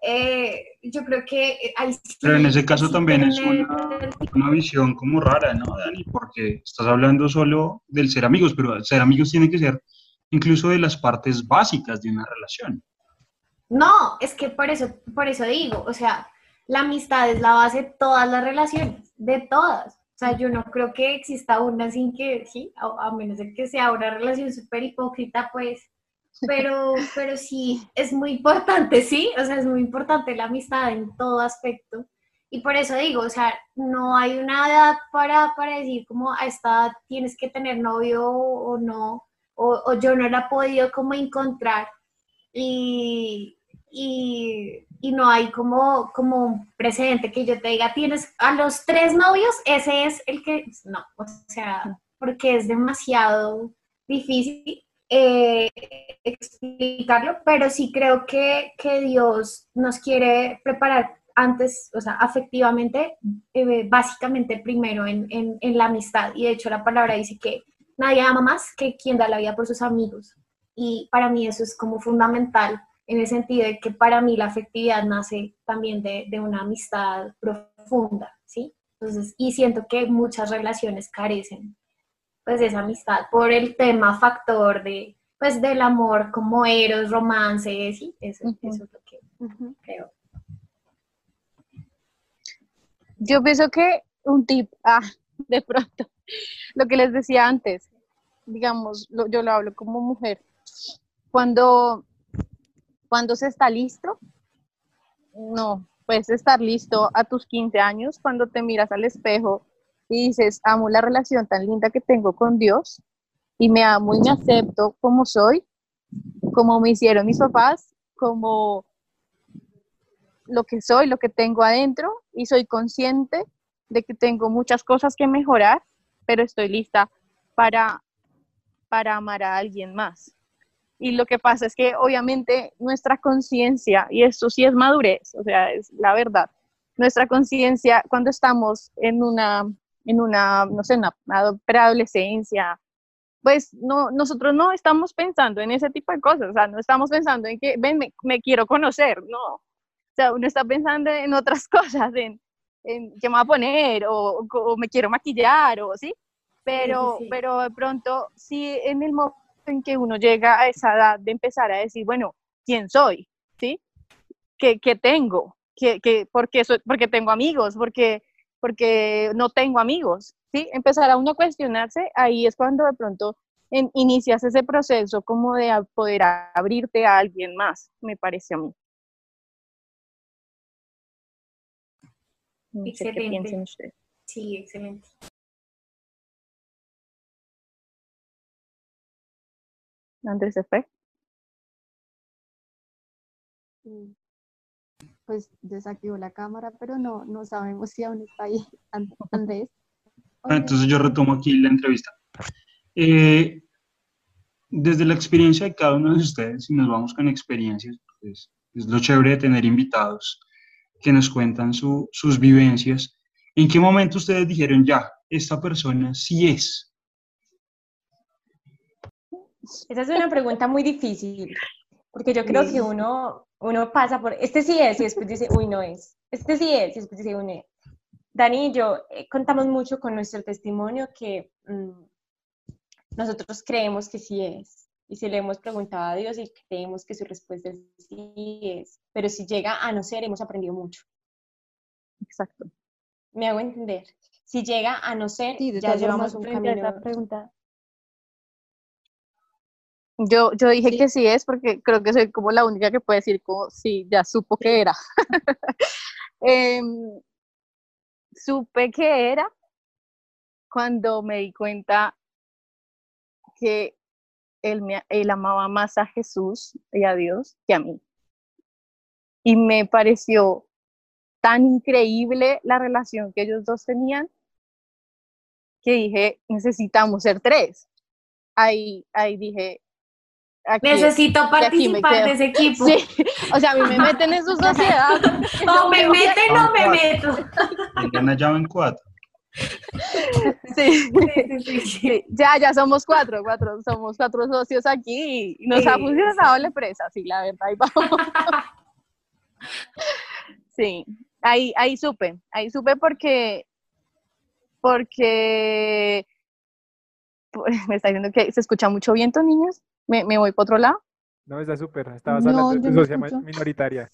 eh, yo creo que ahí sí, Pero en ese caso sí también es una, una visión como rara, ¿no, Dani? Porque estás hablando solo del ser amigos, pero ser amigos tiene que ser incluso de las partes básicas de una relación. No, es que por eso, por eso digo, o sea, la amistad es la base de todas las relaciones, de todas. O sea, yo no creo que exista una sin que, sí, a, a menos de que sea una relación súper hipócrita, pues, pero, pero sí, es muy importante, sí, o sea, es muy importante la amistad en todo aspecto. Y por eso digo, o sea, no hay una edad para, para decir como a esta edad tienes que tener novio o no, o, yo no la he podido como encontrar. Y, y, y no hay como, como un precedente que yo te diga, tienes a los tres novios, ese es el que, no, o sea, porque es demasiado difícil eh, explicarlo, pero sí creo que, que Dios nos quiere preparar antes, o sea, afectivamente, eh, básicamente primero en, en, en la amistad. Y de hecho la palabra dice que nadie ama más que quien da la vida por sus amigos. Y para mí eso es como fundamental en el sentido de que para mí la afectividad nace también de, de una amistad profunda, ¿sí? Entonces, y siento que muchas relaciones carecen pues esa amistad por el tema factor de pues del amor como eros, romance, sí, eso, eso es lo que creo. Yo pienso que un tip, ah, de pronto, lo que les decía antes, digamos, lo- yo lo hablo como mujer, cuando, cuando se está listo, no, puedes estar listo a tus 15 años cuando te miras al espejo y dices, amo la relación tan linda que tengo con Dios y me amo y me acepto como soy, como me hicieron mis papás, como lo que soy, lo que tengo adentro y soy consciente de que tengo muchas cosas que mejorar, pero estoy lista para, para amar a alguien más. Y lo que pasa es que obviamente nuestra conciencia, y esto sí es madurez, o sea, es la verdad, nuestra conciencia cuando estamos en una, en una, no sé, una ado- preadolescencia, pues no, nosotros no estamos pensando en ese tipo de cosas, o sea, no estamos pensando en que, ven, me, me quiero conocer, no, o sea, uno está pensando en otras cosas, en, en qué me voy a poner, o, o me quiero maquillar, o sí, pero, sí, sí. pero de pronto, sí, en el momento en que uno llega a esa edad de empezar a decir, bueno, ¿quién soy? ¿Sí? ¿Qué, qué tengo? ¿Qué, qué, por qué soy- porque tengo amigos? porque porque no tengo amigos? ¿Sí? Empezar a uno a cuestionarse, ahí es cuando de pronto en- inicias ese proceso como de poder abrirte a alguien más, me parece a mí. No sé qué Excelente. piensen ustedes. Sí, excelente. Andrés se fue. Mm. Pues desactivó la cámara, pero no, no sabemos si aún está ahí An- Andrés. Ah, Entonces yo retomo aquí la entrevista. Eh, desde la experiencia de cada uno de ustedes, y nos vamos con experiencias, pues, es lo chévere de tener invitados que nos cuentan su- sus vivencias. ¿En qué momento ustedes dijeron, ya, esta persona sí es? Esa es una pregunta muy difícil, porque yo creo que uno, uno pasa por, este sí es, y después dice, uy, no es. Este sí es, y después dice, uy, no es. Dani y yo eh, contamos mucho con nuestro testimonio que mm, nosotros creemos que sí es, y se le hemos preguntado a Dios y creemos que su respuesta es sí es, pero si llega a no ser, hemos aprendido mucho. Exacto. Me hago entender. Si llega a no ser, Sí, ya llevamos un camino. pregunta, Yo, yo dije Sí. que sí es porque creo que soy como la única que puede decir como sí, ya supo que era. Em, supe que era cuando me di cuenta que él, me, él amaba más a Jesús y a Dios que a mí. Y me pareció tan increíble la relación que ellos dos tenían que dije, necesitamos ser tres. Ahí, ahí dije, Necesito participar de ese equipo. Sí. O sea, a mí me meten en sus sociedades. O me meten o me meto. Gana llama en cuatro. Sí. Sí, sí, Ya, ya somos cuatro, cuatro, somos cuatro socios aquí y nos ha funcionado la empresa, sí, la verdad. Sí, ahí, ahí supe, ahí supe porque, porque me está diciendo que se escucha mucho viento, niños. ¿Me, me voy para otro lado? No, está súper. Estabas hablando de tu sociedad minoritaria.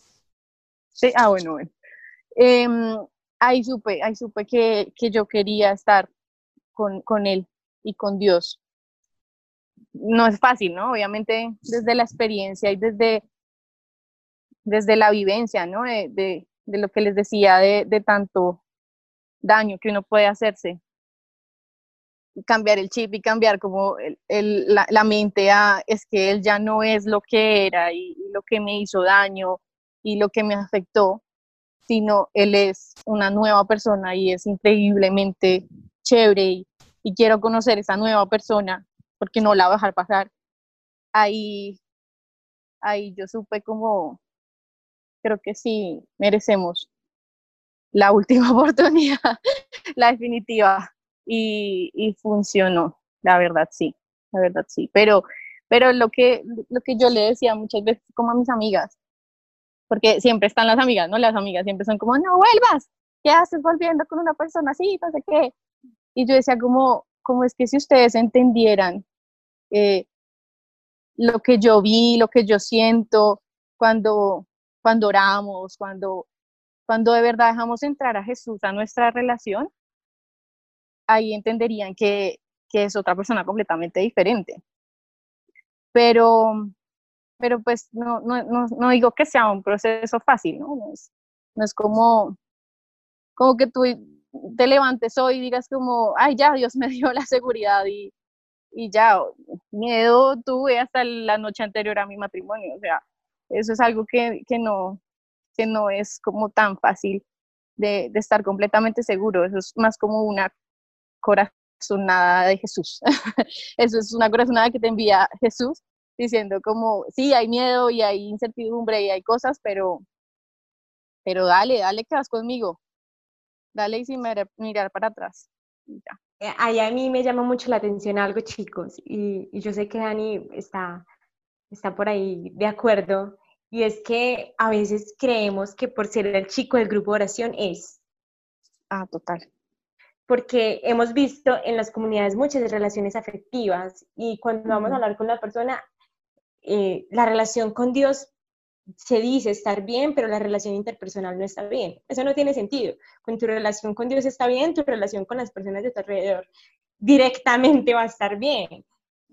Sí, ah, bueno, bueno. Em, ahí supe, ahí supe que, que yo quería estar con, con, él y con Dios. No es fácil, ¿no? Obviamente desde la experiencia y desde, desde la vivencia, ¿no? De, de, de lo que les decía, de, de tanto daño que uno puede hacerse cambiar el chip y cambiar como el, la, mente a es que él ya no es lo que era y, lo que me hizo daño y lo que me afectó, sino él es una nueva persona y es increíblemente chévere y, quiero conocer esa nueva persona porque no la voy a dejar pasar. Ahí, ahí yo supe como, creo que sí, merecemos la última oportunidad, la definitiva y, funcionó, la verdad sí, la verdad sí. Pero, pero lo, que, lo que yo le decía muchas veces como a mis amigas, porque siempre están las amigas, ¿no? Las amigas siempre son como, no vuelvas, ¿qué haces volviendo con una persona así? No sé qué. Y yo decía como, como es que si ustedes entendieran eh, lo que yo vi, lo que yo siento cuando, cuando oramos, cuando, cuando de verdad dejamos entrar a Jesús a nuestra relación, ahí entenderían que, es otra persona completamente diferente. Pero, pero pues no, no, digo que sea un proceso fácil, ¿no? No es, como, como que tú te levantes hoy y digas como, ay, ya, Dios me dio la seguridad y, y ya, miedo tuve hasta la noche anterior a mi matrimonio, o sea, eso es algo que, no, que no es como tan fácil de, de, estar completamente seguro, eso es más como una corazonada de Jesús. Eso es una corazonada que te envía Jesús diciendo como, sí, hay miedo y hay incertidumbre y hay cosas, pero, pero dale, dale que vas conmigo. Dale y sin mirar para atrás. Eh, ahí a mí me llama mucho la atención algo, chicos, y, y yo sé que Dani está, está por ahí de acuerdo, y es que a veces creemos que por ser el chico del grupo de oración es. Ah, total porque hemos visto en las comunidades muchas relaciones afectivas y cuando vamos a hablar con la persona, eh, la relación con Dios se dice estar bien, pero la relación interpersonal no está bien. Eso no tiene sentido. Cuando tu relación con Dios está bien, tu relación con las personas de tu alrededor directamente va a estar bien.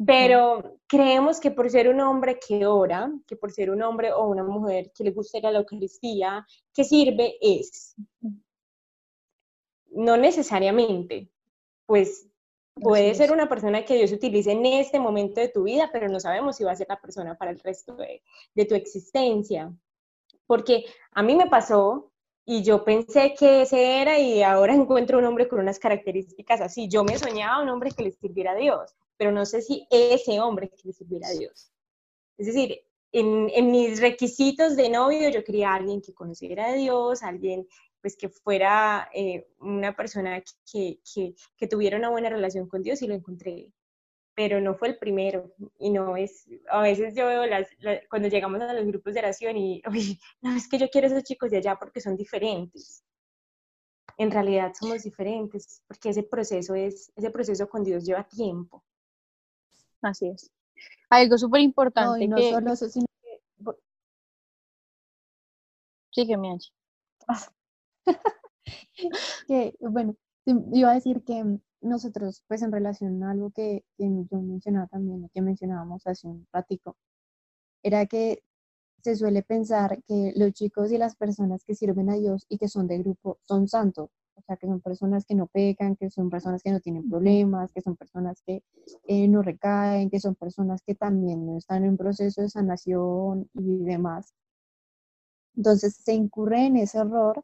Pero creemos que por ser un hombre que ora, que por ser un hombre o una mujer que le gusta la Eucaristía, que sirve es no necesariamente, pues puede ser una persona que Dios utilice en este momento de tu vida, pero no sabemos si va a ser la persona para el resto de, tu existencia. Porque a mí me pasó y yo pensé que ese era y ahora encuentro un hombre con unas características así. Yo me soñaba un hombre que le sirviera a Dios, pero no sé si ese hombre que le sirviera a Dios. Es decir, en, en, mis requisitos de novio yo quería a alguien que conociera a Dios, alguien pues que fuera eh, una persona que, que, tuviera una buena relación con Dios y lo encontré, pero no fue el primero y no es, a veces yo veo las, cuando llegamos a los grupos de oración y, no, es que yo quiero a esos chicos de allá porque son diferentes. En realidad somos diferentes porque ese proceso es, ese proceso con Dios lleva tiempo. Así es. Algo súper importante. No, no solo eso, sino que... Sígueme, Angie. que, bueno, iba a decir que nosotros, pues en relación a algo que, yo mencionaba también, que mencionábamos hace un ratico, era que se suele pensar que los chicos y las personas que sirven a Dios y que son de grupo son santos, o sea, que son personas que no pecan, que son personas que no tienen problemas, que son personas que eh, no recaen, que son personas que también no están en proceso de sanación y demás. Entonces se incurre en ese error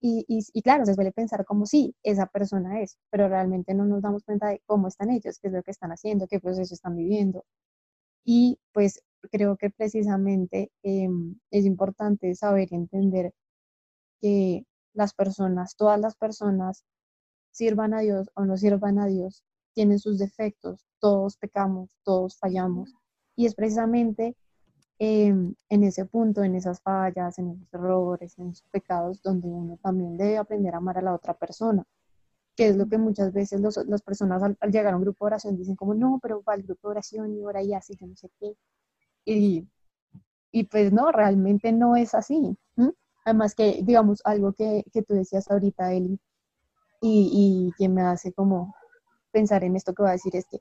y, y, claro, se suele pensar como si esa persona es, pero realmente no nos damos cuenta de cómo están ellos, qué es lo que están haciendo, qué proceso están viviendo. Y pues creo que precisamente em, es importante saber y entender que las personas, todas las personas, sirvan a Dios o no sirvan a Dios, tienen sus defectos, todos pecamos, todos fallamos. Y es precisamente em, en ese punto, en esas fallas, en esos errores, en esos pecados, donde uno también debe aprender a amar a la otra persona, que es lo que muchas veces las personas al, llegar a un grupo de oración dicen como, no, pero va al grupo de oración y ahora y así, yo no sé qué. Y, y pues no, realmente no es así. Además que, digamos, algo que, que tú decías ahorita, Eli, y, y que me hace como pensar en esto que voy a decir es que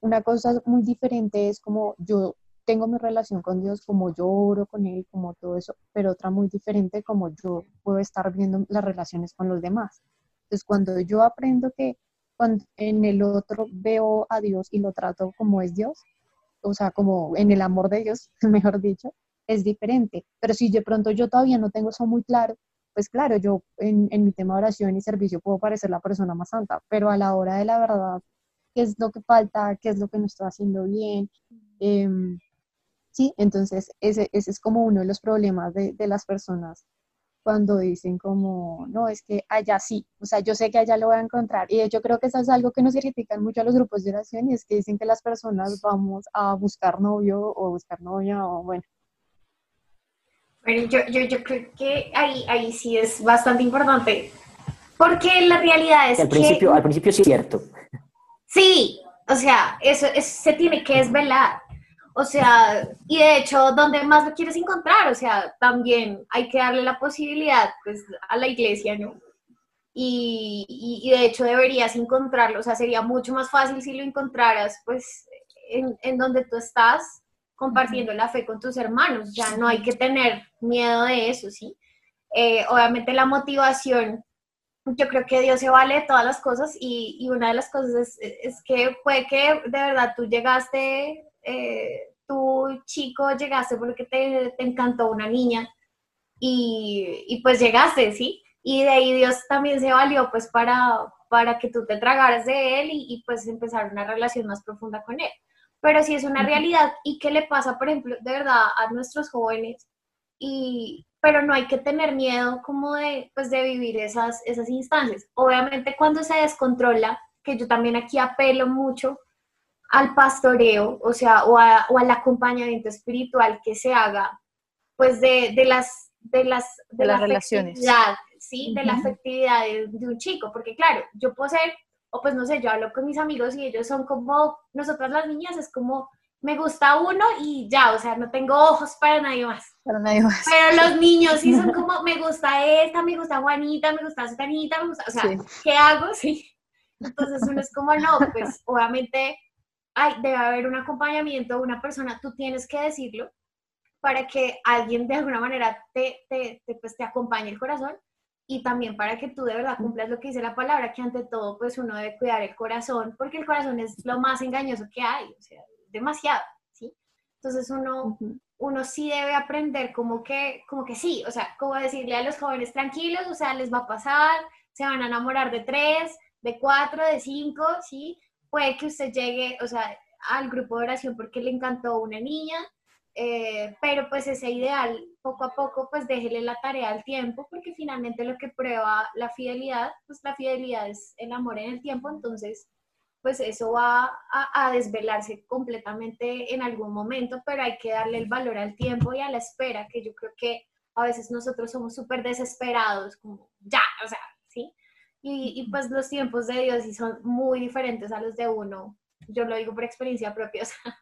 una cosa muy diferente es como yo tengo mi relación con Dios, como yo oro con Él, como todo eso, pero otra muy diferente como yo puedo estar viendo las relaciones con los demás. Entonces, cuando yo aprendo que cuando en el otro veo a Dios y lo trato como es Dios, o sea, como en el amor de Dios, mejor dicho, es diferente. Pero si de pronto yo todavía no tengo eso muy claro, pues claro, yo en, mi tema de oración y servicio puedo parecer la persona más santa, pero a la hora de la verdad, ¿qué es lo que falta? ¿Qué es lo que no estoy haciendo bien? Em, sí, entonces ese, ese, es como uno de los problemas de, de, las personas cuando dicen como, no, es que allá sí, o sea, yo sé que allá lo voy a encontrar. Y yo creo que eso es algo que nos critican mucho a los grupos de oración y es que dicen que las personas vamos a buscar novio o buscar novia o bueno, bueno, yo, yo, yo creo que ahí, ahí sí es bastante importante, porque la realidad es al Principio, al principio sí es cierto. Sí, o sea, eso, se tiene que desvelar. O sea, y de hecho, donde más lo quieres encontrar, o sea, también hay que darle la posibilidad pues, a la iglesia, ¿no? Y, y, de hecho deberías encontrarlo, o sea, sería mucho más fácil si lo encontraras pues en, en donde tú estás, compartiendo la fe con tus hermanos, ya no hay que tener miedo de eso, ¿sí? Eh, obviamente la motivación, yo creo que Dios se vale de todas las cosas y, y una de las cosas es, que puede que de verdad tú llegaste, eh, tú chico llegaste porque te, te encantó una niña y, y, pues llegaste, ¿sí? Y de ahí Dios también se valió pues para, para que tú te tragaras de Él y, y pues empezar una relación más profunda con Él pero sí es una realidad y qué le pasa, por ejemplo, de verdad a nuestros jóvenes y pero no hay que tener miedo como de, pues, de vivir esas, esas instancias. Obviamente cuando se descontrola, que yo también aquí apelo mucho al pastoreo, o sea, o, o al acompañamiento espiritual que se haga, pues de, de las de las de, las relaciones, sí, de la afectividad de, de, un chico, porque claro, yo puedo ser o pues no sé, yo hablo con mis amigos y ellos son como, nosotras las niñas es como, me gusta uno y ya, o sea, no tengo ojos para nadie más. Para nadie más. Pero los niños sí son como, me gusta esta, me gusta Juanita, me gusta Sutanita, me gusta, o sea, ¿qué hago? Sí. Entonces uno es como, no, pues obviamente hay, debe haber un acompañamiento, una persona, tú tienes que decirlo para que alguien de alguna manera te, te, te, pues, te acompañe el corazón y también para que tú de verdad cumplas lo que dice la palabra, que ante todo pues uno debe cuidar el corazón, porque el corazón es lo más engañoso que hay, o sea, demasiado, ¿sí? Entonces uno, uno sí debe aprender como que, como que sí, o sea, como decirle a los jóvenes tranquilos, o sea, les va a pasar, se van a enamorar de tres, de cuatro, de cinco, ¿sí? Puede que usted llegue, o sea, al grupo de oración porque le encantó una niña, eh, pero pues ese ideal, poco a poco, pues déjele la tarea al tiempo, porque finalmente lo que prueba la fidelidad, pues la fidelidad es el amor en el tiempo, entonces pues eso va a, desvelarse completamente en algún momento, pero hay que darle el valor al tiempo y a la espera, que yo creo que a veces nosotros somos súper desesperados, como ya, o sea. Y, y, pues los tiempos de Dios sí son muy diferentes a los de uno. Yo lo digo por experiencia propia, o sea,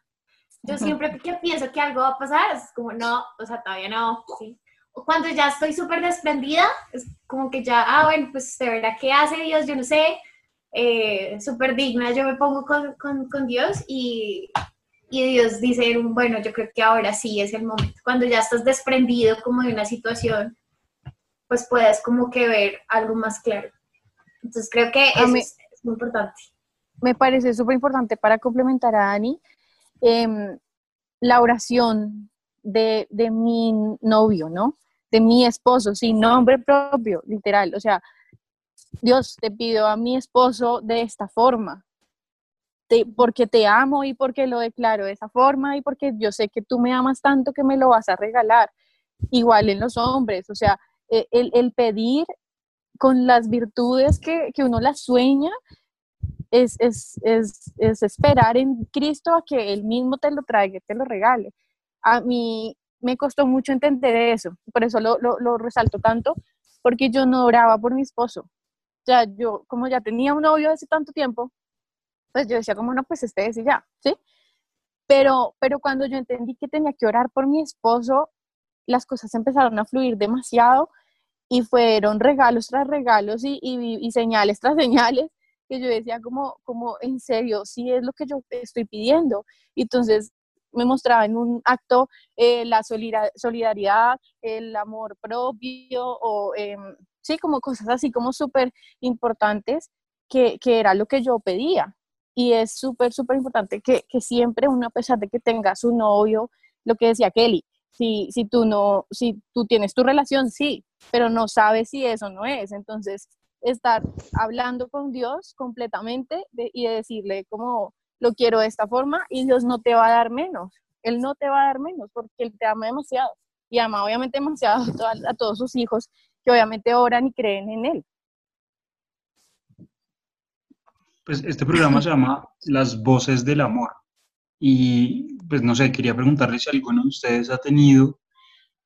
yo siempre que pienso que algo va a pasar, es como, no, o sea, todavía no, ¿sí? O cuando ya estoy súper desprendida, es como que ya, ah, bueno, pues de verdad, ¿qué hace Dios? Yo no sé, eh, súper digna, yo me pongo con, con, con Dios y, y, Dios dice, bueno, yo creo que ahora sí es el momento. Cuando ya estás desprendido como de una situación, pues puedes como que ver algo más claro. Entonces creo que eso es, es muy importante. Me parece súper importante para complementar a Dani Em, la oración de, de, mi novio, ¿no? De mi esposo, sin nombre propio, literal. O sea, Dios, te pido a mi esposo de esta forma. porque te amo y porque lo declaro de esa forma y porque yo sé que tú me amas tanto que me lo vas a regalar. Igual en los hombres, o sea, e, el, el pedir con las virtudes que, que uno las sueña es, es, es, es, esperar en Cristo a que Él mismo te lo traiga, te lo regale. A mí me costó mucho entender eso, por eso lo, lo, lo resalto tanto, porque yo no oraba por mi esposo. Sea, yo como ya tenía un novio hace tanto tiempo, pues yo decía como no, pues este es y ya, ¿sí? Pero, pero cuando yo entendí que tenía que orar por mi esposo, las cosas empezaron a fluir demasiado y fueron regalos tras regalos y, y, señales tras señales que yo decía como, como en serio, sí es lo que yo estoy pidiendo. Y entonces me mostraba en un acto eh, la solidaridad, el amor propio o em, sí, como cosas así como súper importantes que, que, era lo que yo pedía. Y es súper, súper importante que, que, siempre uno, a pesar de que tenga su novio, lo que decía Kelly, si, si tú no, si tú tienes tu relación, sí, pero no sabes si eso no es. Entonces, estar hablando con Dios completamente y decirle como lo quiero de esta forma y Dios no te va a dar menos. Él no te va a dar menos porque Él te ama demasiado y ama obviamente demasiado a, a todos sus hijos que obviamente oran y creen en Él. Pues este programa se llama Las Voces del Amor. Y pues no sé, quería preguntarle si alguno de ustedes ha tenido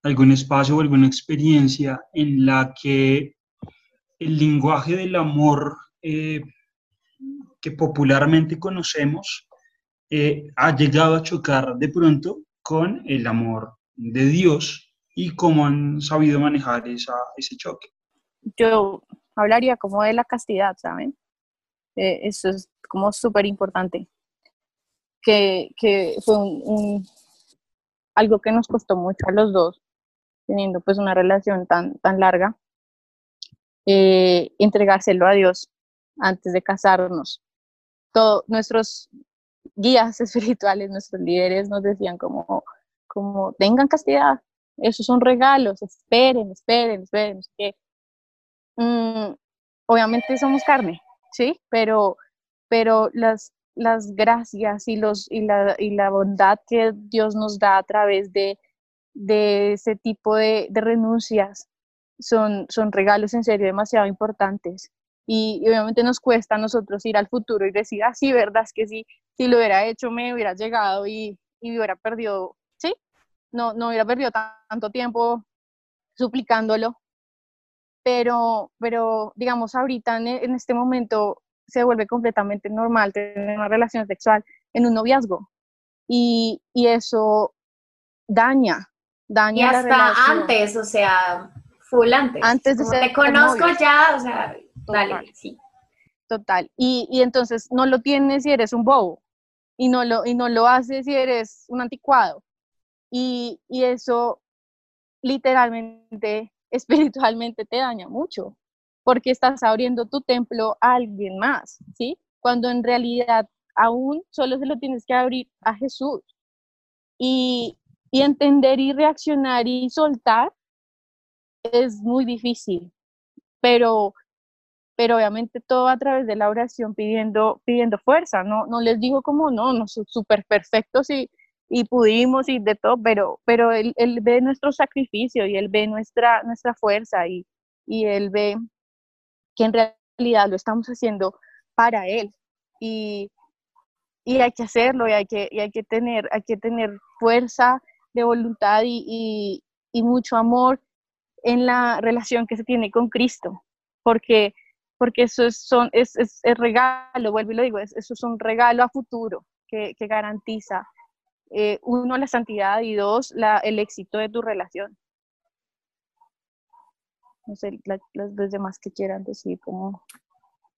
algún espacio o alguna experiencia en la que el lenguaje del amor eh, que popularmente conocemos eh, ha llegado a chocar de pronto con el amor de Dios y cómo han sabido manejar esa, ese choque. Yo hablaría como de la castidad, ¿saben? Eh, eso es como súper importante, que, que, fue un, algo que nos costó mucho a los dos, teniendo pues una relación tan, tan larga, eh, entregárselo a Dios antes de casarnos. Todos nuestros guías espirituales, nuestros líderes nos decían como, como tengan castidad, esos son regalos, esperen, esperen, esperen. Que, mm, obviamente somos carne, ¿sí? Pero, pero las, las gracias y, los, y, la, y la bondad que Dios nos da a través de, de ese tipo de, de renuncias son, son regalos en serio demasiado importantes. Y, obviamente nos cuesta a nosotros ir al futuro y decir, ah, sí, verdad, es que sí, si lo hubiera hecho me hubiera llegado y, y hubiera perdido, sí, no, no hubiera perdido tanto tiempo suplicándolo. Pero, pero digamos, ahorita en, en este momento se vuelve completamente normal tener una relación sexual en un noviazgo. Y, y eso daña, daña y hasta antes, o sea, full antes. Antes de ser te conozco ya, o sea, dale, sí. Total. Y, y, entonces no lo tienes si eres un bobo. Y no lo, y no lo haces si eres un anticuado. Y, y eso literalmente, espiritualmente te daña mucho, porque estás abriendo tu templo a alguien más, ¿sí? Cuando en realidad aún solo se lo tienes que abrir a Jesús. Y, y entender y reaccionar y soltar es muy difícil, pero, pero obviamente todo a través de la oración pidiendo, pidiendo fuerza, no, no les digo como no, no son súper perfectos y, y pudimos y de todo, pero, pero él, él, ve nuestro sacrificio y él ve nuestra, nuestra fuerza y, y él ve que en realidad lo estamos haciendo para él y, y hay que hacerlo y hay que, y hay que, tener, hay que tener fuerza de voluntad y, y, mucho amor en la relación que se tiene con Cristo, porque, porque eso es, son, es, es, regalo, vuelvo y lo digo, eso es un regalo a futuro que, que garantiza, eh, uno, la santidad y dos, la, el éxito de tu relación. No sé, los demás que quieran decir como...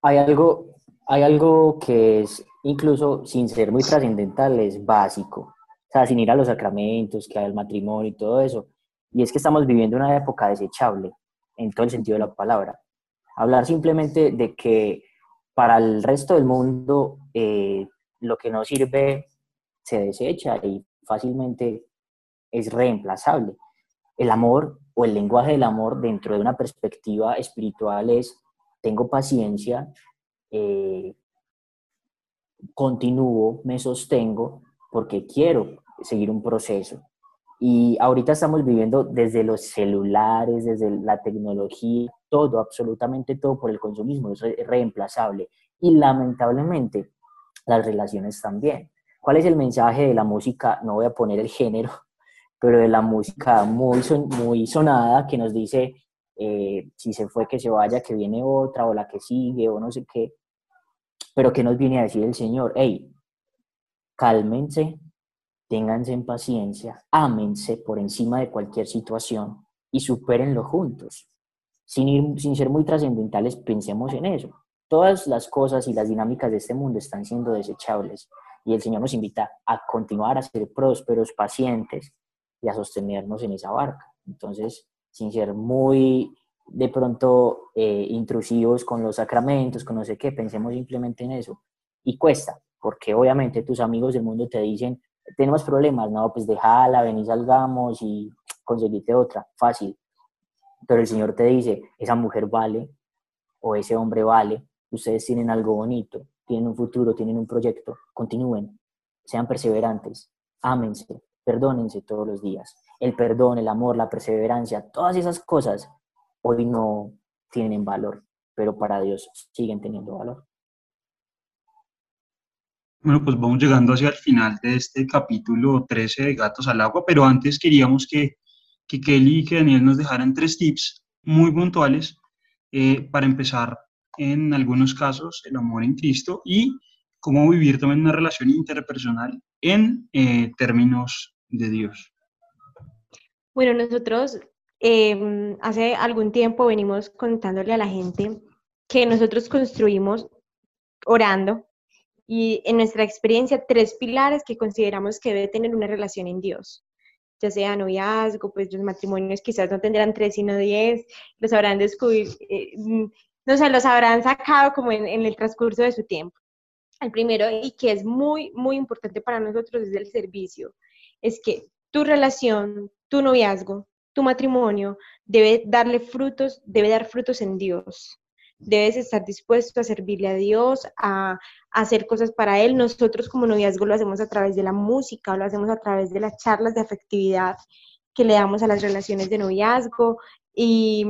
Hay algo, hay algo que es, incluso sin ser muy trascendental, es básico. O sea, sin ir a los sacramentos, que hay el matrimonio y todo eso y es que estamos viviendo una época desechable, en todo el sentido de la palabra. Hablar simplemente de que para el resto del mundo eh, lo que no sirve se desecha y fácilmente es reemplazable. El amor o el lenguaje del amor dentro de una perspectiva espiritual es tengo paciencia, eh, continúo, me sostengo, porque quiero seguir un proceso. Y ahorita estamos viviendo desde los celulares, desde la tecnología, todo, absolutamente todo por el consumismo, es reemplazable. Y lamentablemente las relaciones también. ¿Cuál es el mensaje de la música? No voy a poner el género, pero de la música muy, muy sonada que nos dice, eh, si se fue, que se vaya, que viene otra, o la que sigue, o no sé qué. Pero que nos viene a decir el Señor? Hey, cálmense, ténganse en paciencia, ámense por encima de cualquier situación y supérenlo juntos. Sin, sin ser muy trascendentales, pensemos en eso. Todas las cosas y las dinámicas de este mundo están siendo desechables y el Señor nos invita a continuar a ser prósperos, pacientes y a sostenernos en esa barca. Entonces, sin ser muy de pronto eh, intrusivos con los sacramentos, con no sé qué, pensemos simplemente en eso. Y cuesta, porque obviamente tus amigos del mundo te dicen, tenemos problemas, no, pues déjala, ven y salgamos y conseguite otra, fácil. Pero el Señor te dice, esa mujer vale o ese hombre vale, ustedes tienen algo bonito, tienen un futuro, tienen un proyecto, continúen, sean perseverantes, ámense, perdónense todos los días. El perdón, el amor, la perseverancia, todas esas cosas hoy no tienen valor, pero para Dios siguen teniendo valor. Bueno, pues vamos llegando hacia el final de este capítulo 13 de Gatos al Agua, pero antes queríamos que, que Kelly y que Daniel nos dejaran tres tips muy puntuales eh, para empezar en algunos casos el amor en Cristo y cómo vivir también una relación interpersonal en eh, términos de Dios. Bueno, nosotros em, hace algún tiempo venimos contándole a la gente que nosotros construimos orando y en nuestra experiencia tres pilares que consideramos que debe tener una relación en Dios, ya sea noviazgo, pues los matrimonios quizás no tendrán tres sino diez, los habrán descubierto, eh, mm, no sé, los habrán sacado como en el transcurso de su tiempo. El primero, y que es muy, muy importante para nosotros, es el servicio. Es que tu relación, tu noviazgo, tu matrimonio debe darle frutos, debe dar frutos en Dios debes estar dispuesto a servirle a Dios, a, hacer cosas para Él. Nosotros como noviazgo lo hacemos a través de la música, lo hacemos a través de las charlas de afectividad que le damos a las relaciones de noviazgo y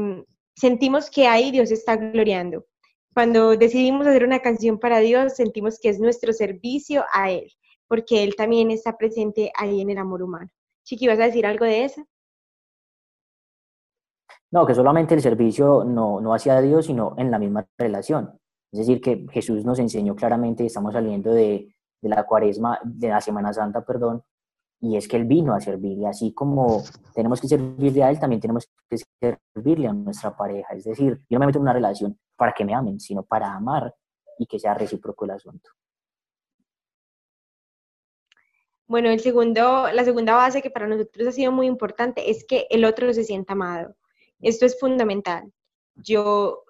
sentimos que ahí Dios está gloriando. Cuando decidimos hacer una canción para Dios, sentimos que es nuestro servicio a Él, porque Él también está presente ahí en el amor humano. Chiqui, ¿vas a decir algo de eso? No, que solamente el servicio no, no hacia Dios, sino en la misma relación. Es decir, que Jesús nos enseñó claramente, estamos saliendo de, de la cuaresma, de la Semana Santa, perdón, y es que Él vino a servirle, así como tenemos que servirle a Él, también tenemos que servirle a nuestra pareja. Es decir, yo no me meto en una relación para que me amen, sino para amar y que sea recíproco el asunto. Bueno, el segundo, la segunda base que para nosotros ha sido muy importante es que el otro se sienta amado. Esto es fundamental. Yo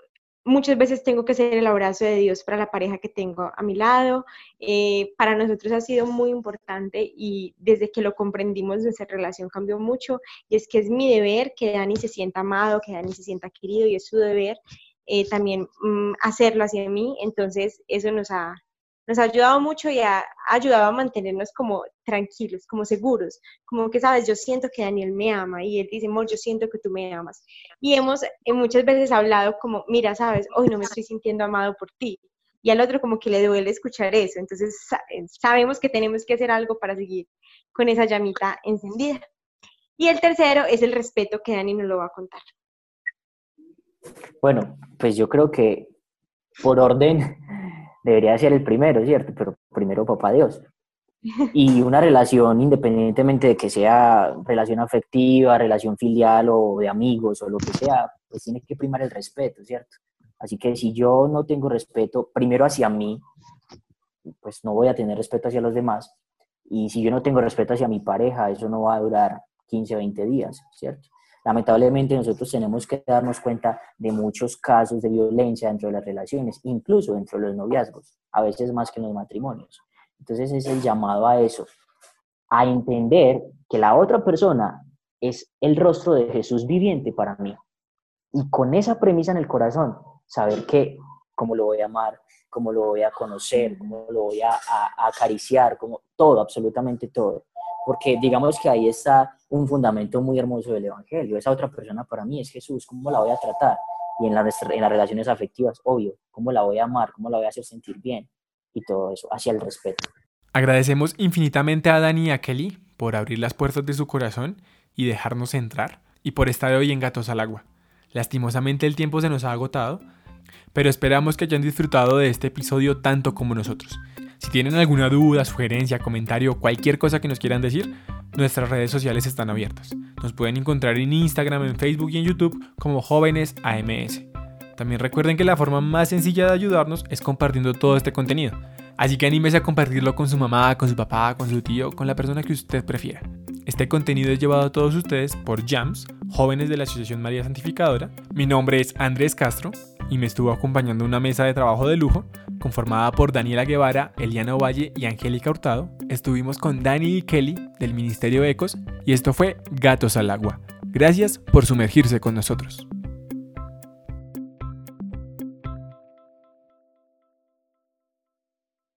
muchas veces tengo que ser el abrazo de Dios para la pareja que tengo a mi lado. Eh, para nosotros ha sido muy importante y desde que lo comprendimos nuestra relación cambió mucho y es que es mi deber que Dani se sienta amado, que Dani se sienta querido y es su deber eh, también mm, hacerlo hacia mí. Entonces eso nos ha, nos ha ayudado mucho y ha, ayudado a mantenernos como tranquilos, como seguros, como que, sabes, yo siento que Daniel me ama y él dice, amor, yo siento que tú me amas. Y hemos eh, muchas veces hablado como, mira, sabes, hoy no me estoy sintiendo amado por ti. Y al otro como que le duele escuchar eso. Entonces eh, sabemos que tenemos que hacer algo para seguir con esa llamita encendida. Y el tercero es el respeto que Dani nos lo va a contar. Bueno, pues yo creo que por orden debería ser el primero, ¿cierto? Pero primero papá Dios. Y una relación, independientemente de que sea relación afectiva, relación filial o de amigos o lo que sea, pues tiene que primar el respeto, ¿cierto? Así que si yo no tengo respeto primero hacia mí, pues no voy a tener respeto hacia los demás. Y si yo no tengo respeto hacia mi pareja, eso no va a durar 15, 20 días, ¿cierto? Lamentablemente nosotros tenemos que darnos cuenta de muchos casos de violencia dentro de las relaciones, incluso dentro de los noviazgos, a veces más que en los matrimonios. Entonces es el llamado a eso, a entender que la otra persona es el rostro de Jesús viviente para mí. Y con esa premisa en el corazón, saber que cómo lo voy a amar, cómo lo voy a conocer, cómo lo voy a, acariciar, como todo, absolutamente todo. Porque digamos que ahí está un fundamento muy hermoso del Evangelio. Esa otra persona para mí es Jesús, ¿cómo la voy a tratar? Y en, en las relaciones afectivas, obvio, ¿cómo la voy a amar? ¿Cómo la voy a hacer sentir bien? Y todo eso, hacia el respeto. Agradecemos infinitamente a Dani y a Kelly por abrir las puertas de su corazón y dejarnos entrar, y por estar hoy en Gatos al Agua. Lastimosamente el tiempo se nos ha agotado, pero esperamos que hayan disfrutado de este episodio tanto como nosotros. Si tienen alguna duda, sugerencia, comentario, cualquier cosa que nos quieran decir, nuestras redes sociales están abiertas. Nos pueden encontrar en Instagram, en Facebook y en YouTube como Jóvenes AMS. También recuerden que la forma más sencilla de ayudarnos es compartiendo todo este contenido. Así que anímese a compartirlo con su mamá, con su papá, con su tío, con la persona que usted prefiera. Este contenido es llevado a todos ustedes por JAMS, jóvenes de la Asociación María Santificadora. Mi nombre es Andrés Castro y me estuvo acompañando una mesa de trabajo de lujo conformada por Daniela Guevara, Eliana Ovalle y Angélica Hurtado. Estuvimos con Dani y Kelly del Ministerio Ecos y esto fue Gatos al Agua. Gracias por sumergirse con nosotros.